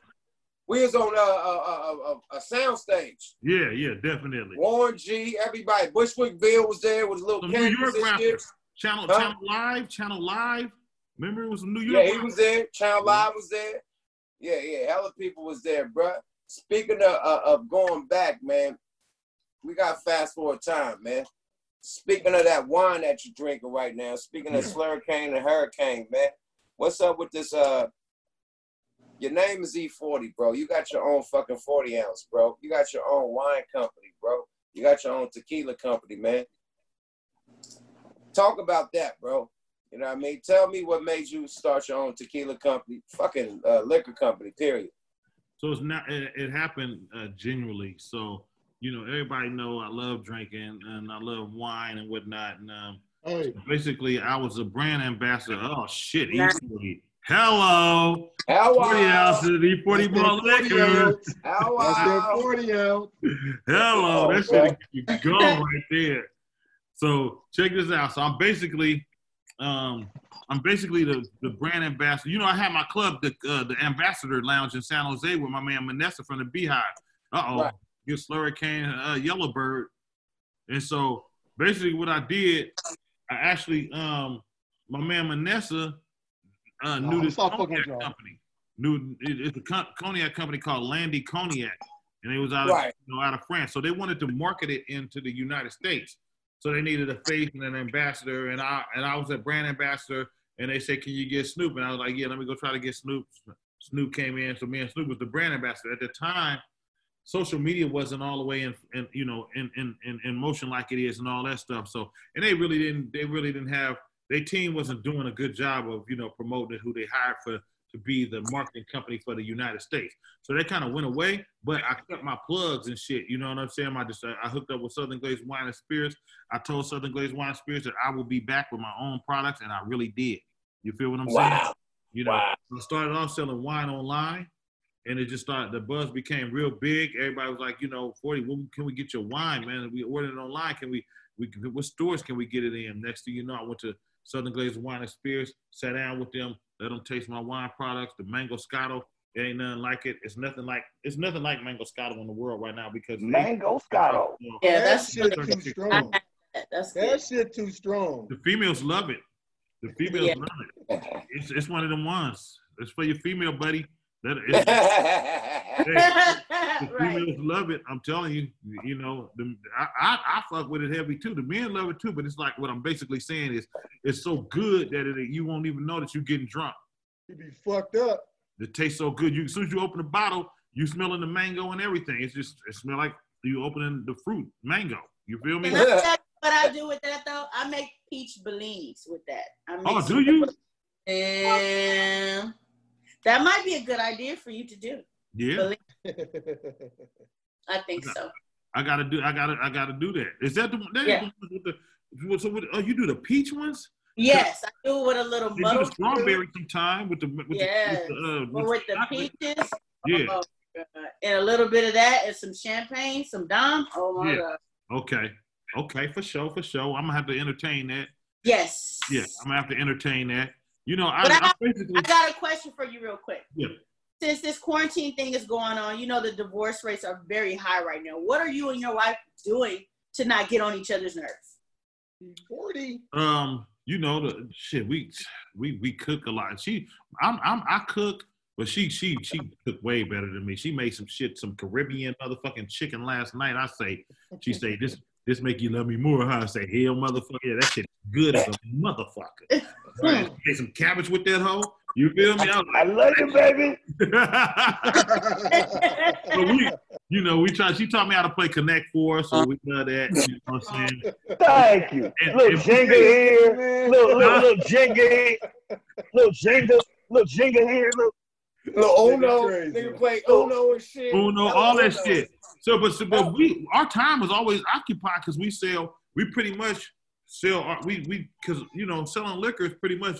We was on a, a, a, a, a sound stage.
Yeah, yeah, definitely.
Warren G, everybody. Bushwick Bill was there with little
New York rappers. Channel,
Huh?
Channel Live, Channel Live. Remember, it was some New York.
Yeah, he
rappers.
was there. Channel Live was there. Yeah, yeah, hella people was there, bruh. Speaking of, uh, of going back, man, we got fast forward time, man. Speaking of that wine that you're drinking right now, speaking of Slurricane and Hurricane, man, what's up with this? Uh, your name is E40, bro. You got your own fucking 40 ounce, bro. You got your own wine company, bro. You got your own tequila company, man. Talk about that, bro. You know what I mean? Tell me what made you start your own tequila company, fucking uh, liquor company, period.
So it's not. It, it happened uh, genuinely. So you know, everybody know I love drinking and I love wine and whatnot. And um,
Hey.
basically, I was a brand ambassador. Oh shit, E40. Hello.
Hello.
40 ounces, E40 malt liquor.
That's that 40 ounce.
Hello, that
Okay.
shit is gone right there. So check this out. So I'm basically, um, I'm basically the, the brand ambassador. You know, I had my club, the uh, the Ambassador Lounge in San Jose with my man Manessa from the Beehive. Uh oh,
Right.
Slurricane, uh, Yellowbird, and so basically what I did, I actually, um, my man Manessa uh, knew this cognac company. Knew it- it's a con- cognac company called Landy Cognac, and it was out of
Right.
you know, out of France. So they wanted to market it into the United States. So they needed a face and an ambassador, and I and I was a brand ambassador. And they said, "Can you get Snoop?" And I was like, "Yeah, let me go try to get Snoop." Snoop came in, so me and Snoop was the brand ambassador at the time. Social media wasn't all the way in, in you know, in, in in in motion like it is, and all that stuff. So, and they really didn't, they really didn't have their team wasn't doing a good job of you know promoting who they hired for to be the marketing company for the United States. So they kind of went away, but I kept my plugs and shit. You know what I'm saying? I just I hooked up with Southern Glazer's Wine and Spirits. I told Southern Glazer's Wine and Spirits that I will be back with my own products, and I really did. You feel what I'm saying?
Wow.
You know,
Wow.
I started off selling wine online, and it just started. The buzz became real big. Everybody was like, you know, forty. When can we get your wine, man? We ordered it online. Can we? We what stores can we get it in? Next thing you know, I went to Southern Glazer's Wine and Spirits, sat down with them, let them taste my wine products. The Mangoscato, it ain't nothing like it. It's nothing like it's nothing like Mangoscato in the world right now because
Mango Scotto.
Yeah,
that
that's
shit too strong.
That's
That
good.
shit too strong.
The females love it. The females
Yeah.
love it. It's, it's one of them ones. It's for your female buddy. That it's, the
right.
females love it. I'm telling you. You know, the, I, I I fuck with it heavy too. The men love it too. But it's like what I'm basically saying is, it's so good that it, you won't even know that you're getting drunk.
You be fucked up.
It tastes so good. You as soon as you open the bottle, you smelling the mango and everything. It's just it smell like you opening the fruit mango. You feel me?
Can I tell you what I do with that though? I make peach bellinis with that. I make
Oh, do you?
And that might be a good idea for you to do.
Yeah.
I think so.
I gotta do. I gotta. I gotta do that. Is that the one? That
Yeah.
with the, so with, oh, you do the peach ones?
Yes, I do it with a little
You do the strawberry sometime with the with
Yes.
the, with the, uh,
But with the peaches,
Yeah.
oh, and a little bit of that, and some champagne, some Dom. Oh my
Yeah.
god!
Okay. Okay, for sure, for sure. I'm gonna have to entertain that.
Yes.
Yeah, I'm gonna have to entertain that. You know, I,
But I,
I basically
I got a question for you, real quick.
yeah.
Since this quarantine thing is going on, you know the divorce rates are very high right now. What are you and your wife doing to not get on each other's nerves?
Forty.
Um, you know the shit. We we we cook a lot. She, I'm I'm I cook, but she she she cook way better than me. She made some shit, some Caribbean motherfucking chicken last night. I say, she say this this make you love me more. Huh? I say, hell, motherfucker, yeah, that shit good as a motherfucker. Right. Made some cabbage with that hoe. You feel me? I, was
I love you, baby.
like, but we, you know, we try. She taught me how to play Connect Four, so we know that. You know what I'm saying?
Thank you.
And-
Little
and-
Jenga here, little little little Jenga, here, little Jenga, little Jenga here, little.
Little Uno,
crazy.
nigga play Uno and shit.
Uno, all that
Uno.
shit. So, but, so, but we, our time is always occupied because we sell. We pretty much sell. Our, we we because you know selling liquor is pretty much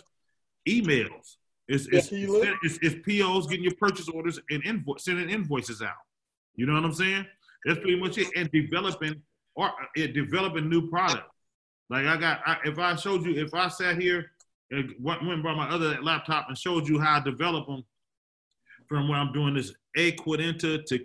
emails. It's it's,
Tequila?
it's, it's POs getting your purchase orders and invoice sending invoices out. You know what I'm saying? That's pretty much it. And developing or uh, developing new product. Like I got, I, if I showed you, if I sat here and went went and brought my other laptop and showed you how I develop them from where I'm doing this Equidenta to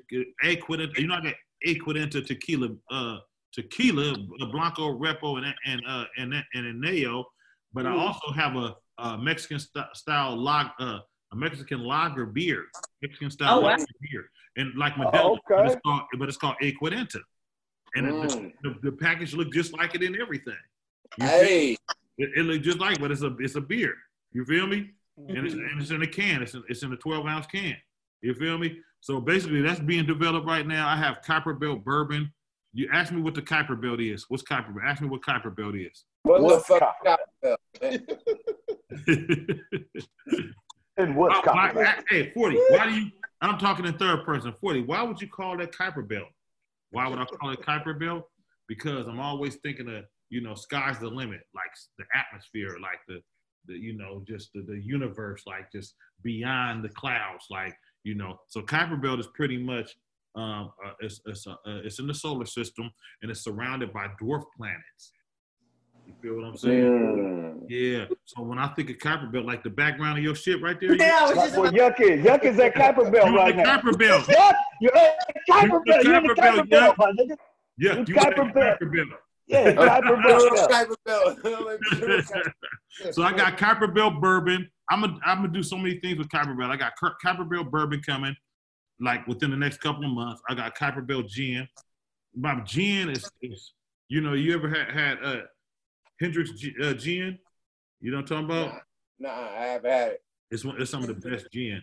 Equidenta, you know, I got tequila, uh, tequila, uh, Blanco, Repo, and and uh, and and Eneo, but I
Mhm.
also have a, a Mexican st- style log, uh, a Mexican lager beer, Mexican style
Oh, wow.
beer, and like Modelo, but
okay.
it's called, but it's called Equidenta, and it-
Mm.
the, the package look just like it in everything. You?
Hey,
It, it look just like, but it's a it's a beer. You feel me? And,
Mm-hmm.
it's, and it's in a can. It's in, it's in a 12 ounce can. You feel me? So basically, that's being developed right now. I have Kuiper Belt bourbon. You ask me what the Kuiper Belt is. What's Kuiper Belt? Ask me what Kuiper Belt is.
what the
What's
fuck?
copper?
Belt, man?
And what's
Why- why-
copper?
hey, 40. Why do you? I'm talking in third person. 40. Why would you call that Kuiper Belt? Why would I call it Kuiper Belt? Because I'm always thinking of you know sky's the limit, like the atmosphere, like the the you know just the, the universe, like just beyond the clouds, like you know. So Kuiper Belt is pretty much um, uh, it's it's, uh, uh, it's in the solar system and it's surrounded by dwarf planets. You feel what I'm saying? Yeah. So when I think of Kuiper Belt, like the background of your shit right there.
Yeah, I was just Well, Yuck is Yuck is at Kuiper Belt
You
right
the
now.
Kuiper Belt.
Yuck, you're at Kuiper Belt. You're in the
Kuiper Belt,
Belt,
Yuck.
my nigga.
Yeah,
You
you
Kuiper Belt.
Kuiper Belt.
Yeah, Kuiper Belt.
Kuiper Belt.
so I got Kuiper Belt bourbon. I'm gonna I'm gonna do so many things with Kuiper Belt. I got Kuiper Belt bourbon coming, like within the next couple of months. I got Kuiper Belt gin. My gin is, is you know, you ever had had uh, Hendrick's G- uh, gin? You know what I'm talking about?
Nah, I haven't had it.
It's one, it's some of the best gin,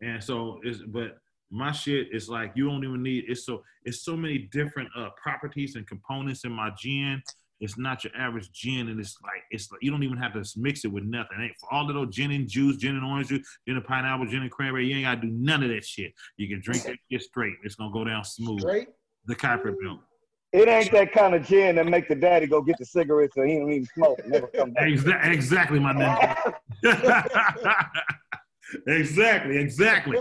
and so it's but my shit is like you don't even need it's so it's so many different uh properties and components in my gin. It's not your average gin, and it's like it's like you don't even have to mix it with nothing. It for all the little gin and juice, gin and orange juice, gin and pineapple, gin and cranberry. You ain't gotta do none of that shit. You can drink that shit straight. It's gonna go down smooth.
Straight?
The Kuiper bill.
It ain't that kind of gin that make the daddy go get the cigarettes so he don't even smoke never come back.
Exa- exactly, my man. exactly, exactly.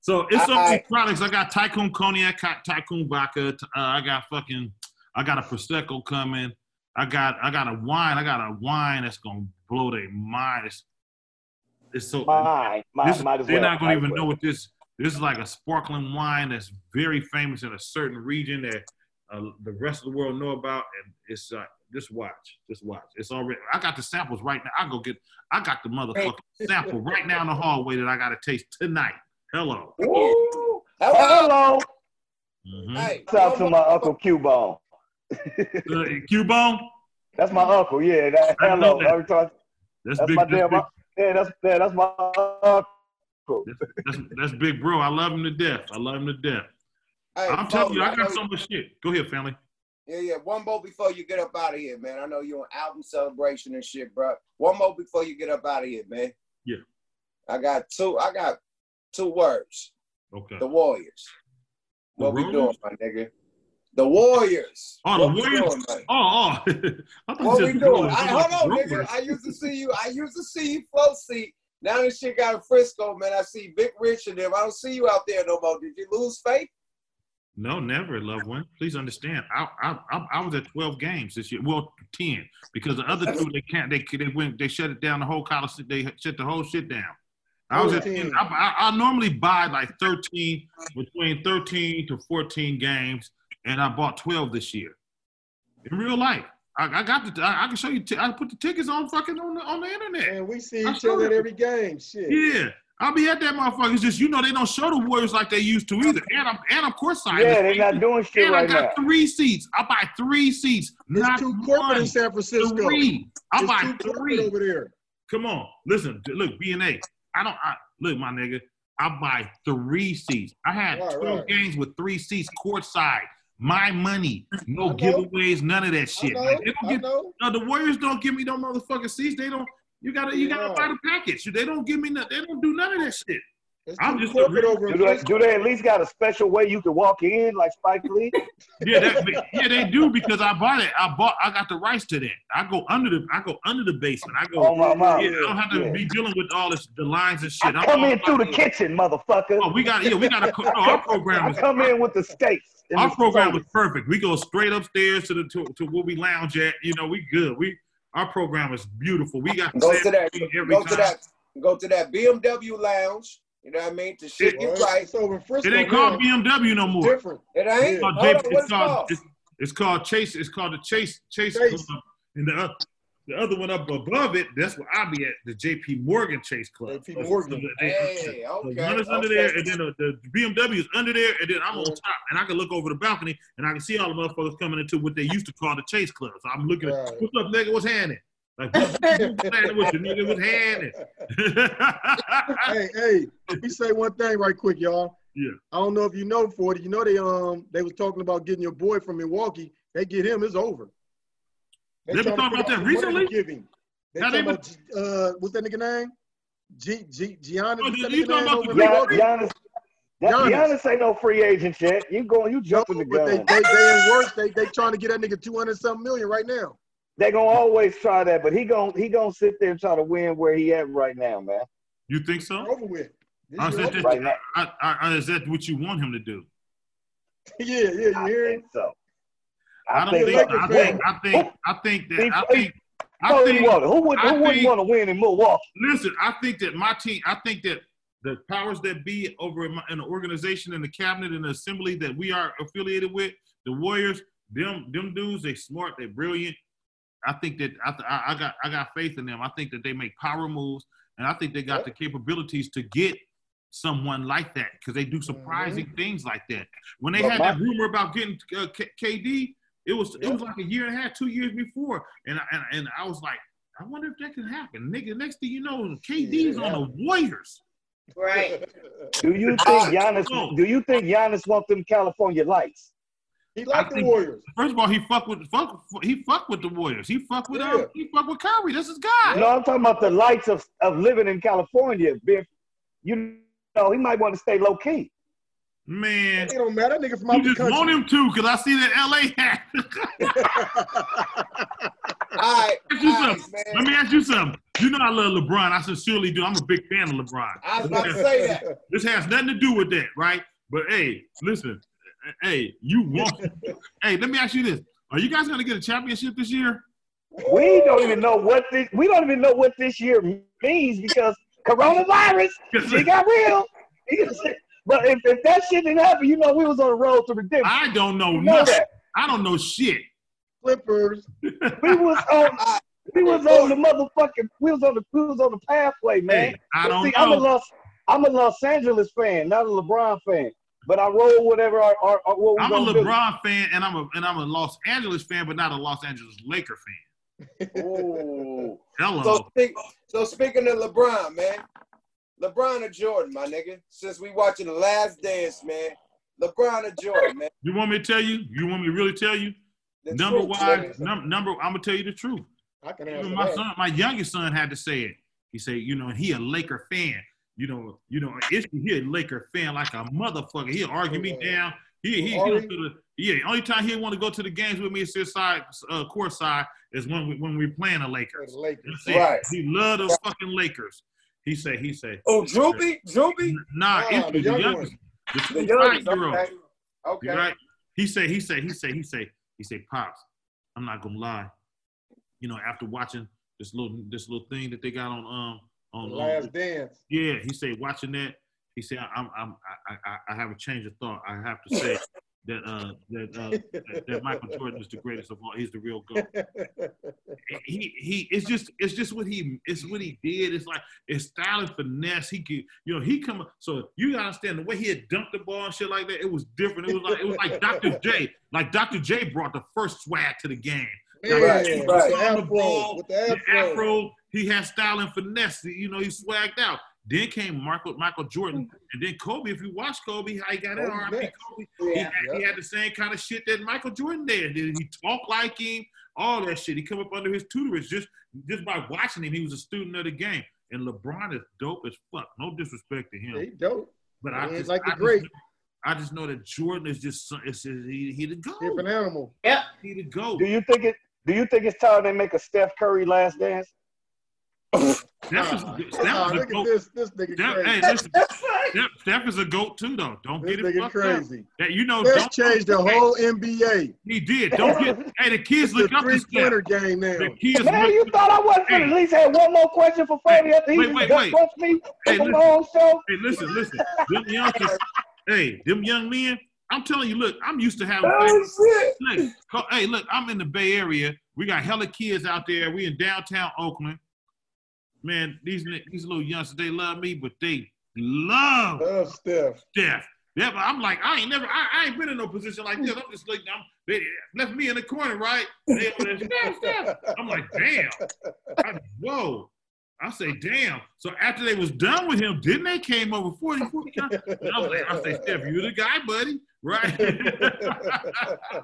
So it's so many products. I got Tycoon Cognac, Ty- Tycoon Vodka. Uh, I got fucking, I got a prosecco coming. I got, I got a wine. I got a wine that's gonna blow their mind. It's, it's so.
Mine, mine,
this-
might as
they're
well,
not gonna
might
even
as
know what this. This is like a sparkling wine that's very famous in a certain region that uh, the rest of the world know about, and it's uh, just watch, just watch. It's already. I got the samples right now. I go get. I got the motherfucking sample right now in the hallway that I got to taste tonight. Hello.
Hello. Hello.
Mhm.
Hey,
Shout out to my uncle Q-Bone.
Q-Bone?
That's my uncle. Yeah. That,
I know
hello.
that.
Every time.
That's,
That's
big.
my
that's,
damn.
big
Yeah. That's yeah, that's my uncle.
that's, that's big bro. I love him to death. I love him to death.
Hey,
I'm telling you, I got so much shit. Go ahead, family.
Yeah, yeah. One more before you get up out of here, man. I know you're on album celebration and shit, bro. One more before you get up out of here, man.
Yeah.
I got two. I got two words.
Okay.
The Warriors.
The
What we doing, my nigga? The Warriors.
Oh, the Warriors.
doing.
Oh, oh. I thought
What
you
we doing?
Rollers.
I,
I'm
hold on, nigga. I used to see you. I used to see you flow seat. Now this shit got a Frisco, man. I see Vic Rich and them. I don't see you out there no more. Did you lose faith?
No, never, loved one. Please understand. I, I I I was at twelve games this year. Well, ten because the other two they can't. They they went. They shut it down. The whole college. They shut the whole shit down. I was at 10. I, I, I normally buy like thirteen between thirteen to fourteen games, and I bought twelve this year. In real life, I, I got the. I, I can show you. T- I put the tickets on fucking on the on the internet.
And we see
I
each other at
it.
every game. Shit.
Yeah. I'll be at that motherfucker. It's just you know they don't show the Warriors like they used to either. And I'm and of course I'm courtside.
Yeah, they're not doing shit
and
right
I got
now.
three seats. I buy three seats. not
too corporate in San Francisco.
Three. I
It's
buy
too
three
over there.
Come on, listen. Look, B and A. I don't. I, look, my nigga. I buy three seats. I had
Right,
12
right.
games with three seats courtside. My money, no giveaways, none of that shit. Like, they don't give, no, the Warriors don't give me no motherfucking seats. They don't. You gotta, you gotta
Yeah.
buy the package. They don't give me. No, they don't do none of that shit.
It's
I'm just a
corporate
real-
over
Do they, do they at least got a special way you can walk in like Spike Lee?
Yeah, that, yeah, they do because I bought it. I bought. I got the rights to that. I go under the. I go under the basement. I go.
Oh, my mom.
yeah, I don't have to
Yeah.
be dealing with all this the lines and
I
shit. I'm
come in through the
about-
kitchen, motherfucker.
Oh, we got. Yeah, we got a. No, our program
I
is.
come in with the steaks.
Our program
sodas.
is perfect. We go straight upstairs to the to, to where we lounge at. You know, we good. We our program is beautiful. We got
Go to that.
every
Go
time.
to that. Go to that BMW lounge. You know what I mean? To shit
It-
you
Well,
right.
It's over Frisco.
It ain't
now.
called BMW no more.
Different.
It
It's
ain't.
called,
Hold
J-
on,
it's
it's
called,
called?
it's, it's called Chase. It's called the Chase Chase,
Chase.
Club. And the uh, the other one up above it, that's where I'll be at, the J.P. Morgan Chase Club.
JP
So- so
Morgan.
the- the-
Hey,
the
okay,
one is under
okay.
there, and then the, the BMW is under there, and then I'm on top, and I can look over the balcony, and I can see all the motherfuckers coming into what they used to call the Chase Club. So I'm looking,
Right.
at, what's up, nigga? What's happening? Like, what's what's with you, nigga? What's happening?
hey, hey, let me say one thing right quick, y'all.
Yeah.
I don't know if you know, Forty. You know they um they was talking about getting your boy from Milwaukee. They get him, it's over.
They been
trying
talking about that
out what they
recently?
Give him. They
Now, they
talking about uh what's that nigga name? G G Giannis.
Oh, you- you talking about the
in
Greek
Giannis, That
Giannis.
Giannis ain't no free agent yet. You going, you jumping the
But they, they, they in worse. They, they trying to get that nigga 200 something million right now.
They gonna always try that, but he gonna he gonna sit there and try to win where he at right now, man.
You think so?
Over with. This
is,
year
that,
over
Right now.
I, I, is that what you want him to do?
Yeah, yeah, you
I
hear
think so.
I don't
think
think. I think. I think. I think that. I think. I
Who
think.
wouldn't who would
I
who wouldn't
think-
want to win in Milwaukee?
Listen, I think that my team. I think that the powers that be over in, my, in the organization and the cabinet and the assembly that we are affiliated with, the Warriors, them them dudes, they smart, they brilliant. I think that I, I, I got I got faith in them. I think that they make power moves, and I think they got the capabilities to get someone like that because they do surprising things like that. When they
But
had
my-
that rumor about getting uh, K- KD, it was it was like a year and a half, two years before, and I- and and I was like, I wonder if that can happen, nigga. Next thing you know, KD's on the Warriors.
Right.
Do you think Giannis? Do you think Giannis want them California lights?
He
I think- First of all, he fuck with fuck he fuck with the Warriors. He fuck with
Yeah.
um, he fuck with Kyrie. That's his guy.
No, I'm talking about the lights of, of living in California. Being, you know, he might want to stay low key.
Man,
It don't matter. That nigga from
you
out the
just
country.
want him to because I see that LA hat.
All right,
Ask you
all right, man.
Let me ask you something. You know I love LeBron. I sincerely do. I'm a big fan of LeBron.
I was about to say that.
This has nothing to do with that, right? But hey, listen, hey, you want? hey, let me ask you this: Are you guys gonna get a championship this year?
We don't even know what this. We don't even know what this year means because coronavirus. It got real. But if, if that shit didn't happen, you know we was on the road to redemption.
I don't know
You know
nothing.
that.
I don't know shit.
Clippers.
We was on. We was on the motherfucking. We was on the. We was on the pathway, man.
Hey, I don't
see, I'm a
know.
Los. I'm a Los Angeles fan, not a LeBron fan. But I roll whatever. Our, our, our, what
I'm a
gonna do.
LeBron fan, and I'm a and I'm a Los Angeles fan, but not a Los Angeles Laker fan.
Ooh.
Hello.
So, speak, so speaking of LeBron, man, LeBron or Jordan, my nigga. Since we watching the Last Dance, man, LeBron or Jordan, man.
You want me to tell you? You want me to really tell you?
The
number
truth,
wise,
nigga.
num- number. I'm gonna tell you the truth.
I can
Even
answer
my
that.
son, my youngest son, had to say it. He said, you know, he a Laker fan. You know, you know, it's, he a Laker fan like a motherfucker. He'll argue me down. He he, he the, yeah. Only time he want to go to the games with me is his side uh, court side is when we when we playing the Lakers.
The Lakers.
Right.
He love those fucking Lakers. He say he say.
Oh, Droopy, Droopy.
Nah,
Nah,
it's
the
the,
young
youngest. The,
The youngest. Okay.
Right? He say, he say, he say, he say, he say, pops. I'm not gonna lie. You know, after watching this little this little thing that they got on um on
The
um,
Last Dance.
yeah, he said watching that. He said I'm I'm I, I, I have a change of thought. I have to say that uh that uh that, that Michael Jordan is the greatest of all. He's the real goat. He he it's just it's just what he it's what he did. It's like it's style and finesse. He could you know he come so you gotta understand the way he had dunked the ball and shit like that. It was different. It was like it was like Dr. J. Like Dr. J brought the first swag to the game.
Yeah,
Right, right.
the
the
afro. With the afro.
Afro, he had style and finesse. You know, he swagged out. Then came Michael Michael Jordan, mm-hmm. and then Kobe. If you watch Kobe, how he got in oh,
Kobe
R.I.P.
next.
Kobe, he,
Yeah.
had, he had the same kind of shit that Michael Jordan did. Did he talk like him? All that shit. He come up under his tutorage just just by watching him. He was a student of the game. And LeBron is dope as fuck. No disrespect to him,
He dope.
but I
He
just
like the
I just
great.
know- I just know that Jordan is just so- it's, he, he the goat.
Different animal.
Yep.
He the goat.
Do you think it? Do you think it's time they make a Steph Curry last dance?
Steph is,
Nah,
Steph is a goat.
this. This nigga
Steph,
crazy.
hey, listen, Steph, Steph is a goat too, though. Don't
This
get it
nigga
fucked
crazy.
up. That you know,
Let's
don't
change the
hey,
whole NBA.
He did. Don't get. hey, the kids
It's the
look up to
three
Steph.
game now.
The kids
Man,
look.
you thought I wasn't gonna
Hey.
at least have one more question for Freddie after he
Wait, wait,
gut
wait.
me
Hey,
the
listen.
long show?
Hey, listen, listen. Them youngsters, hey, them young men. I'm telling you, look, I'm used to having.
Oh, shit.
Look, hey, look, I'm in the Bay Area. We got hella kids out there. We in downtown Oakland. Man, these these little youngsters, they love me, but they love
Love Steph.
Steph. Yeah, but I'm like, I ain't never, I, I ain't been in no position like this. I'm just like, I'm, they left me in the corner, right? They Steph, Steph. I'm like, damn. I, whoa. I say, damn. So after they was done with him, didn't they came over 40, 40 times? And I was like, I say, Steph, you the guy, buddy, right?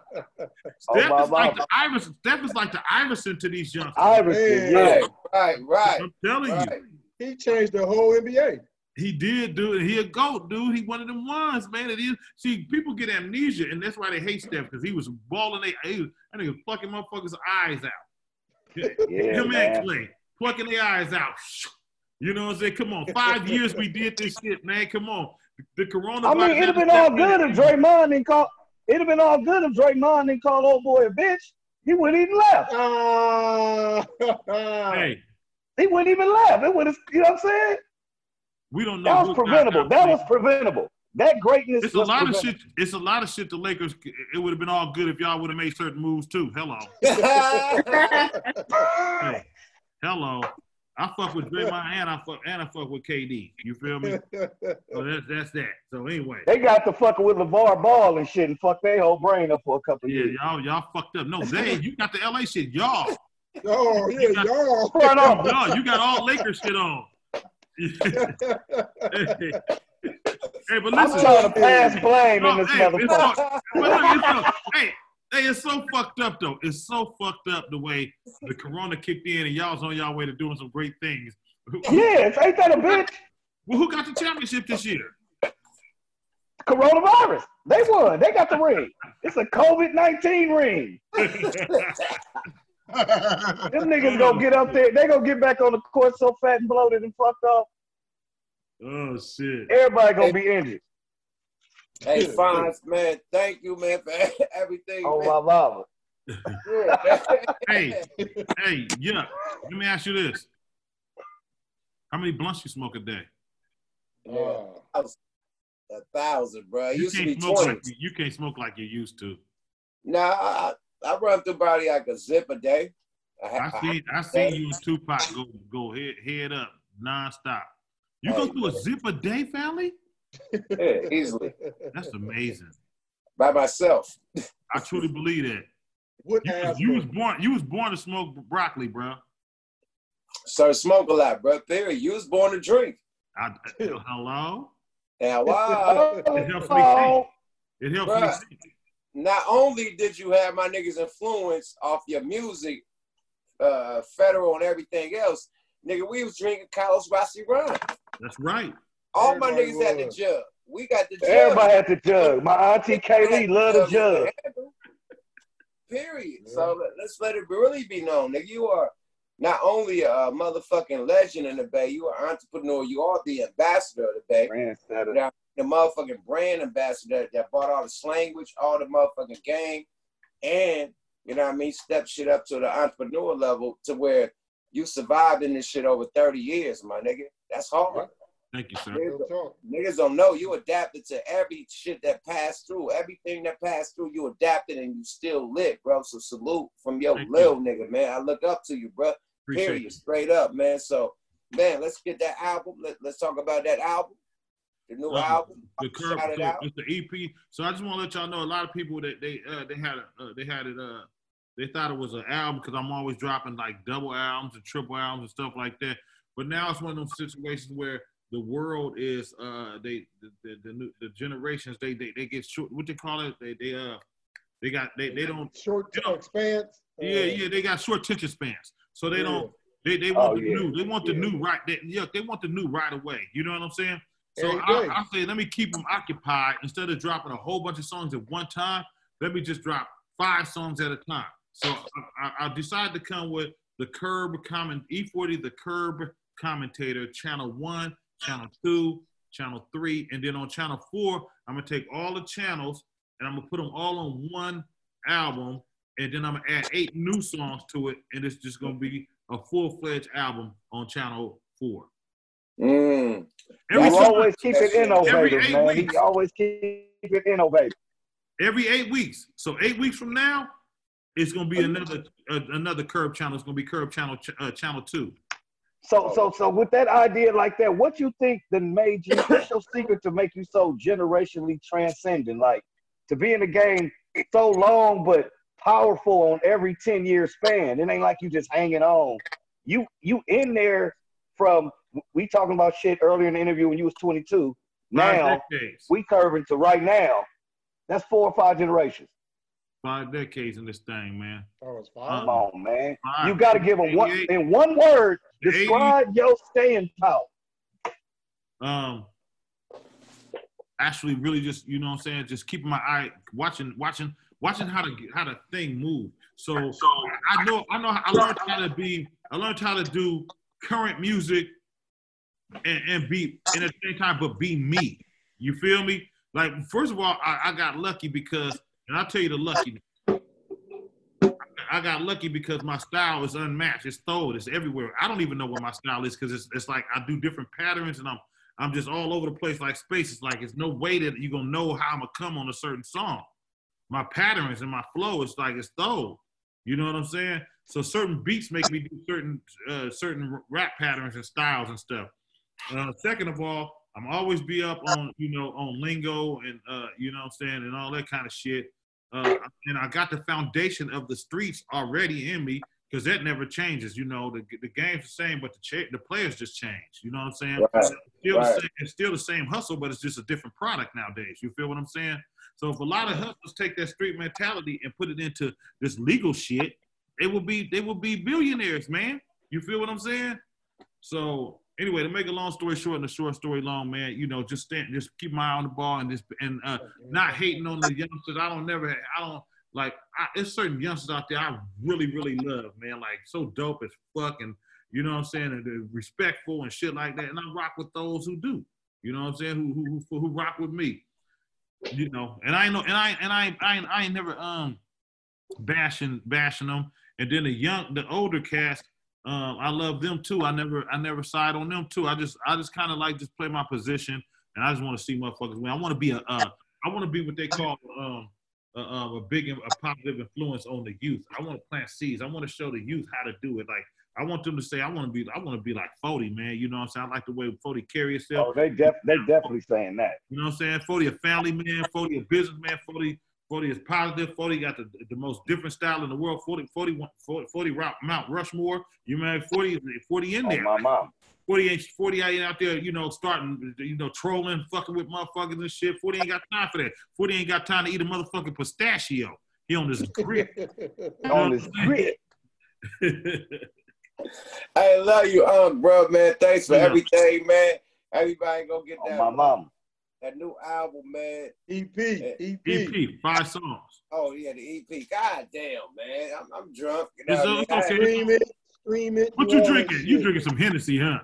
Oh, Steph
my
is like
mama.
the Iverson. Steph is like the Iverson to these youngsters.
Iverson,
Man.
yeah.
Right, right, right.
I'm telling
right.
you.
He changed the whole NBA.
He did, dude. He a goat, dude. He one of them ones, man. It is. See, people get amnesia, and that's why they hate Steph because he was balling. They, he was, that nigga fucking motherfuckers' eyes out.
Yeah,
Him
man.
and Klay plucking their eyes out. You know what I'm saying? Come on, five years we did this shit, man. Come on, the coronavirus.
I mean, it'd have been all good if Draymond didn't call. It'd have been all good if Draymond didn't call old boy a bitch. He wouldn't even left.
Hey,
He wouldn't even left. It would have. You know what I'm saying?
we don't know.
That was preventable. That was preventable. That greatness
It's a
was
lot of shit. It's a lot of shit. The Lakers. It would have been all good if y'all would have made certain moves too. Hello. Hey, hello. I fuck with Draymond and I fuck and I fuck with KD. You feel me? So that's that's that. So anyway,
They got to fucking with LaVar Ball and shit and fuck their whole brain up for a couple
yeah,
years.
Yeah, y'all y'all fucked up. No, they you got the LA shit, y'all.
Oh, yeah,
You got-
y'all.
Turn.
Y'all, you got all Lakers shit on. hey, but listen, I'm
trying to pass blame in
No,
this
hey,
motherfucker.
but look, it's so- hey, hey, it's so fucked up though. It's so fucked up the way the corona kicked in and y'all's on y'all way to doing some great things.
Yes, ain't that a bitch?
Well, who got the championship this year?
Coronavirus. They won. They got the ring. It's a COVID nineteen ring. Them niggas gonna get up there. They gonna get back on the court so fat and bloated and fucked up.
Oh shit.
Everybody gonna be injured.
Hey, Fonz, man, thank you, man, for everything.
Oh
man.
my lava.
Yeah,
Hey, hey, yeah. Let me ask you this: How many blunts you smoke a day?
man. I was a thousand, bro.
You
used to be
can't smoke
twenty.
like you, you can't smoke like you used to.
Nah, I, I run through body like a zip a day.
I see, I seen you and Tupac go go head head up nonstop. You go
Hey,
through a zip a day, family?
Yeah, easily
That's amazing.
by myself.
I truly believe that.
What
You, was- you was born you was born to smoke broccoli, bro.
So smoke a lot, bro. Period. You was born to drink.
I, hello.
Yeah, wow.
It helps me think. It helps me
Bruh.
think.
Not only did you have my niggas influence off your music, uh, federal and everything else, nigga, we was drinking Carlos Rossi rum.
That's right.
All my niggas had the
was.
jug. We got the jug.
Everybody had the jug. My auntie Kaylee loved the jug.
Period. So let- let's let it really be known that you are not only a motherfucking legend in the Bay, you are an entrepreneur. You are the ambassador of the Bay.
Trendsetter.
Now, the motherfucking brand ambassador that bought all the slanguage, all the motherfucking game, and you know what I mean, step shit up to the entrepreneur level to where you survived in this shit over 30 years, my nigga. That's hard.
Thank you, sir.
Niggas,
Real talk.
niggas don't know you adapted to every shit that passed through. Everything that passed through, you adapted and you still lit, bro. So salute from your
Thank
little nigga, man. I look up to you, bro.
Appreciate
Period.
you.
Straight up, man. So, man, let's get that album. Let, let's talk about that album. The new
Um,
album.
the curb,
Shout
so it's the EP. So I just want to let y'all know a lot of people that they uh, they had uh, they had it uh they thought it was an album because I'm always dropping like double albums and triple albums and stuff like that. But now it's one of those situations where the world is uh they the the, the, new, the generations they, they they get short what they call it they they uh they got they they don't
Short
they don't-
expanse.
yeah
Uh,
yeah they got short attention spans so they
Yeah.
don't they they want
Oh,
the
yeah.
new they want the
Yeah.
new right they, yeah they want the new right away you know what I'm saying so I. I say let me keep them occupied instead of dropping a whole bunch of songs at one time let me just drop five songs at a time so I, I, I decided to come with the curb comment E40 the curb commentator channel one channel two channel three and then on channel four I'm gonna take all the channels and I'm gonna put them all on one album and then I'm gonna add eight new songs to it, and it's just gonna be a full fledged album on channel four.
Mm.
Every,
You always keep it innovative, man.
weeks.
You always keep it innovative.
every eight weeks. So eight weeks from now, it's gonna be another uh, another curb channel. It's gonna be curb channel ch- uh, channel two.
So, oh, so, so with that idea like that, what you think the major, what's your secret to make you so generationally transcendent? Like to be in the game so long, but powerful on every 10 year span. It ain't like you just hanging on. You, you in there from, we talking about shit earlier in the interview when you was 22. Now we curving to right now. That's four or five generations.
Five decades in this thing, man.
Oh, it's
Uh.
Come on, man.
Five.
You got to give a one, in one word,
The
describe your staying power.
um, actually really just you know what I'm saying, just keeping my eye watching, watching, watching how to how the thing move. So, so I know I know I learned how to be I learned how to do current music and, and be and at the same time, but be me. You feel me? Like first of all, I, I got lucky because, and I'll tell you the lucky. I got lucky because my style is unmatched. It's thrown. It's everywhere. I don't even know what my style is because it's, it's like I do different patterns and I'm I'm just all over the place like space. It's like it's no way that you're gonna know how I'm gonna come on a certain song. My patterns and my flow, it's like it's thrown. You know what I'm saying? So certain beats make me do certain uh, certain rap patterns and styles and stuff. Uh, second of all, I'm always be up on you know on lingo and uh, you know what I'm saying and all that kind of shit. Uh, and I got the foundation of the streets already in me because that never changes. You know, the, the game's the same, but the cha- the players just change. You know what I'm saying?
Right,
It's, still
right.
the same, it's still the same hustle, but it's just a different product nowadays. You feel what I'm saying? So if a lot of hustlers take that street mentality and put it into this legal shit, they will be they will be billionaires, man. You feel what I'm saying? So anyway, to make a long story short and a short story long, man, you know, just stand, just keep my eye on the ball and just and uh, not hating on the youngsters. I don't never, I don't like. I, there's certain youngsters out there I really, really love, man. Like so dope as fuck, and you know what I'm saying, and they're respectful and shit like that. And I rock with those who do. You know what I'm saying? Who who who, who rock with me. You know, and I know, and I and I I, ain't- I ain't never um bashing bashing them. And then the young, the older cast, um, I love them too. I never I never side on them too. I just I just kind of like just play my position, and I just want to see motherfuckers win. I want to be a uh, I want to be what they call um a, um, a big a positive influence on the youth. I want to plant seeds. I want to show the youth how to do it. Like I want them to say I want to be I want to be like Fody, man. You know what I'm saying? I like the way Fody carry himself.
Oh, they def- they definitely saying that.
You know what I'm saying? Fody a family man, Fody a businessman, Fody Fody is positive. Fody got the, the most different style in the world. 40, 40, 40, 40 rock Mount Rushmore. You man, 40, 40 in
Oh,
there.
my mom.
40 ain't 40 ain't out there, you know, starting, you know, trolling, fucking with motherfuckers and shit. 40 ain't got time for that. 40 ain't got time to eat a motherfucking pistachio. He on this grip.
On this grip.
I love you, um, bro, man. Thanks for
Yeah.
everything, man. Everybody go get
Oh,
that.
my mom.
That new album, man.
EP, EP.
EP, five songs.
Oh yeah, the EP. God damn, man. I'm, I'm drunk. You know
It's,
what
it's okay.
Stream it, stream it.
What you
all that
drinking? You drinking some Hennessy, huh?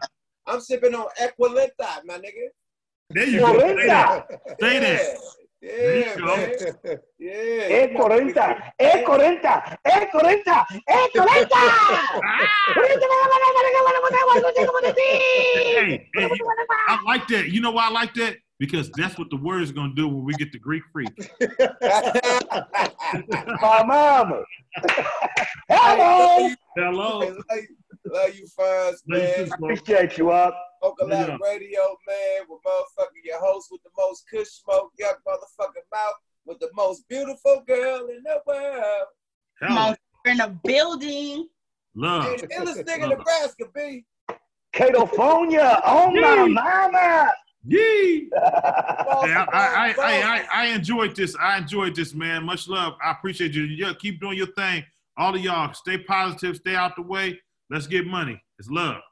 I'm sipping on Equilita, my nigga.
There you go. Say that. Say
Yeah,
that. There
yeah, man.
Hey, hey, you- I like that. You know why I like that? Because that's what the word is gonna do when we get the Greek freak.
My mama. Hello.
Hello.
Love you, love you, Fonz,
Love you
man.
too.
Appreciate you, up.
Smoke a lot
Yeah.
radio, man, with motherfucking your host with the most kush smoke, yuck motherfucking mouth, with the most beautiful girl in the world.
Hell,
Monster in a building.
love.
Hey, the illest nigga in Nebraska, B.
Catofonia. Oh, my mama.
Yee. Hey, I, I, I, I, I, I enjoyed this. I enjoyed this, man. Much love. I appreciate you. Yeah, keep doing your thing. All of y'all, stay positive, stay out the way. Let's get money. It's love.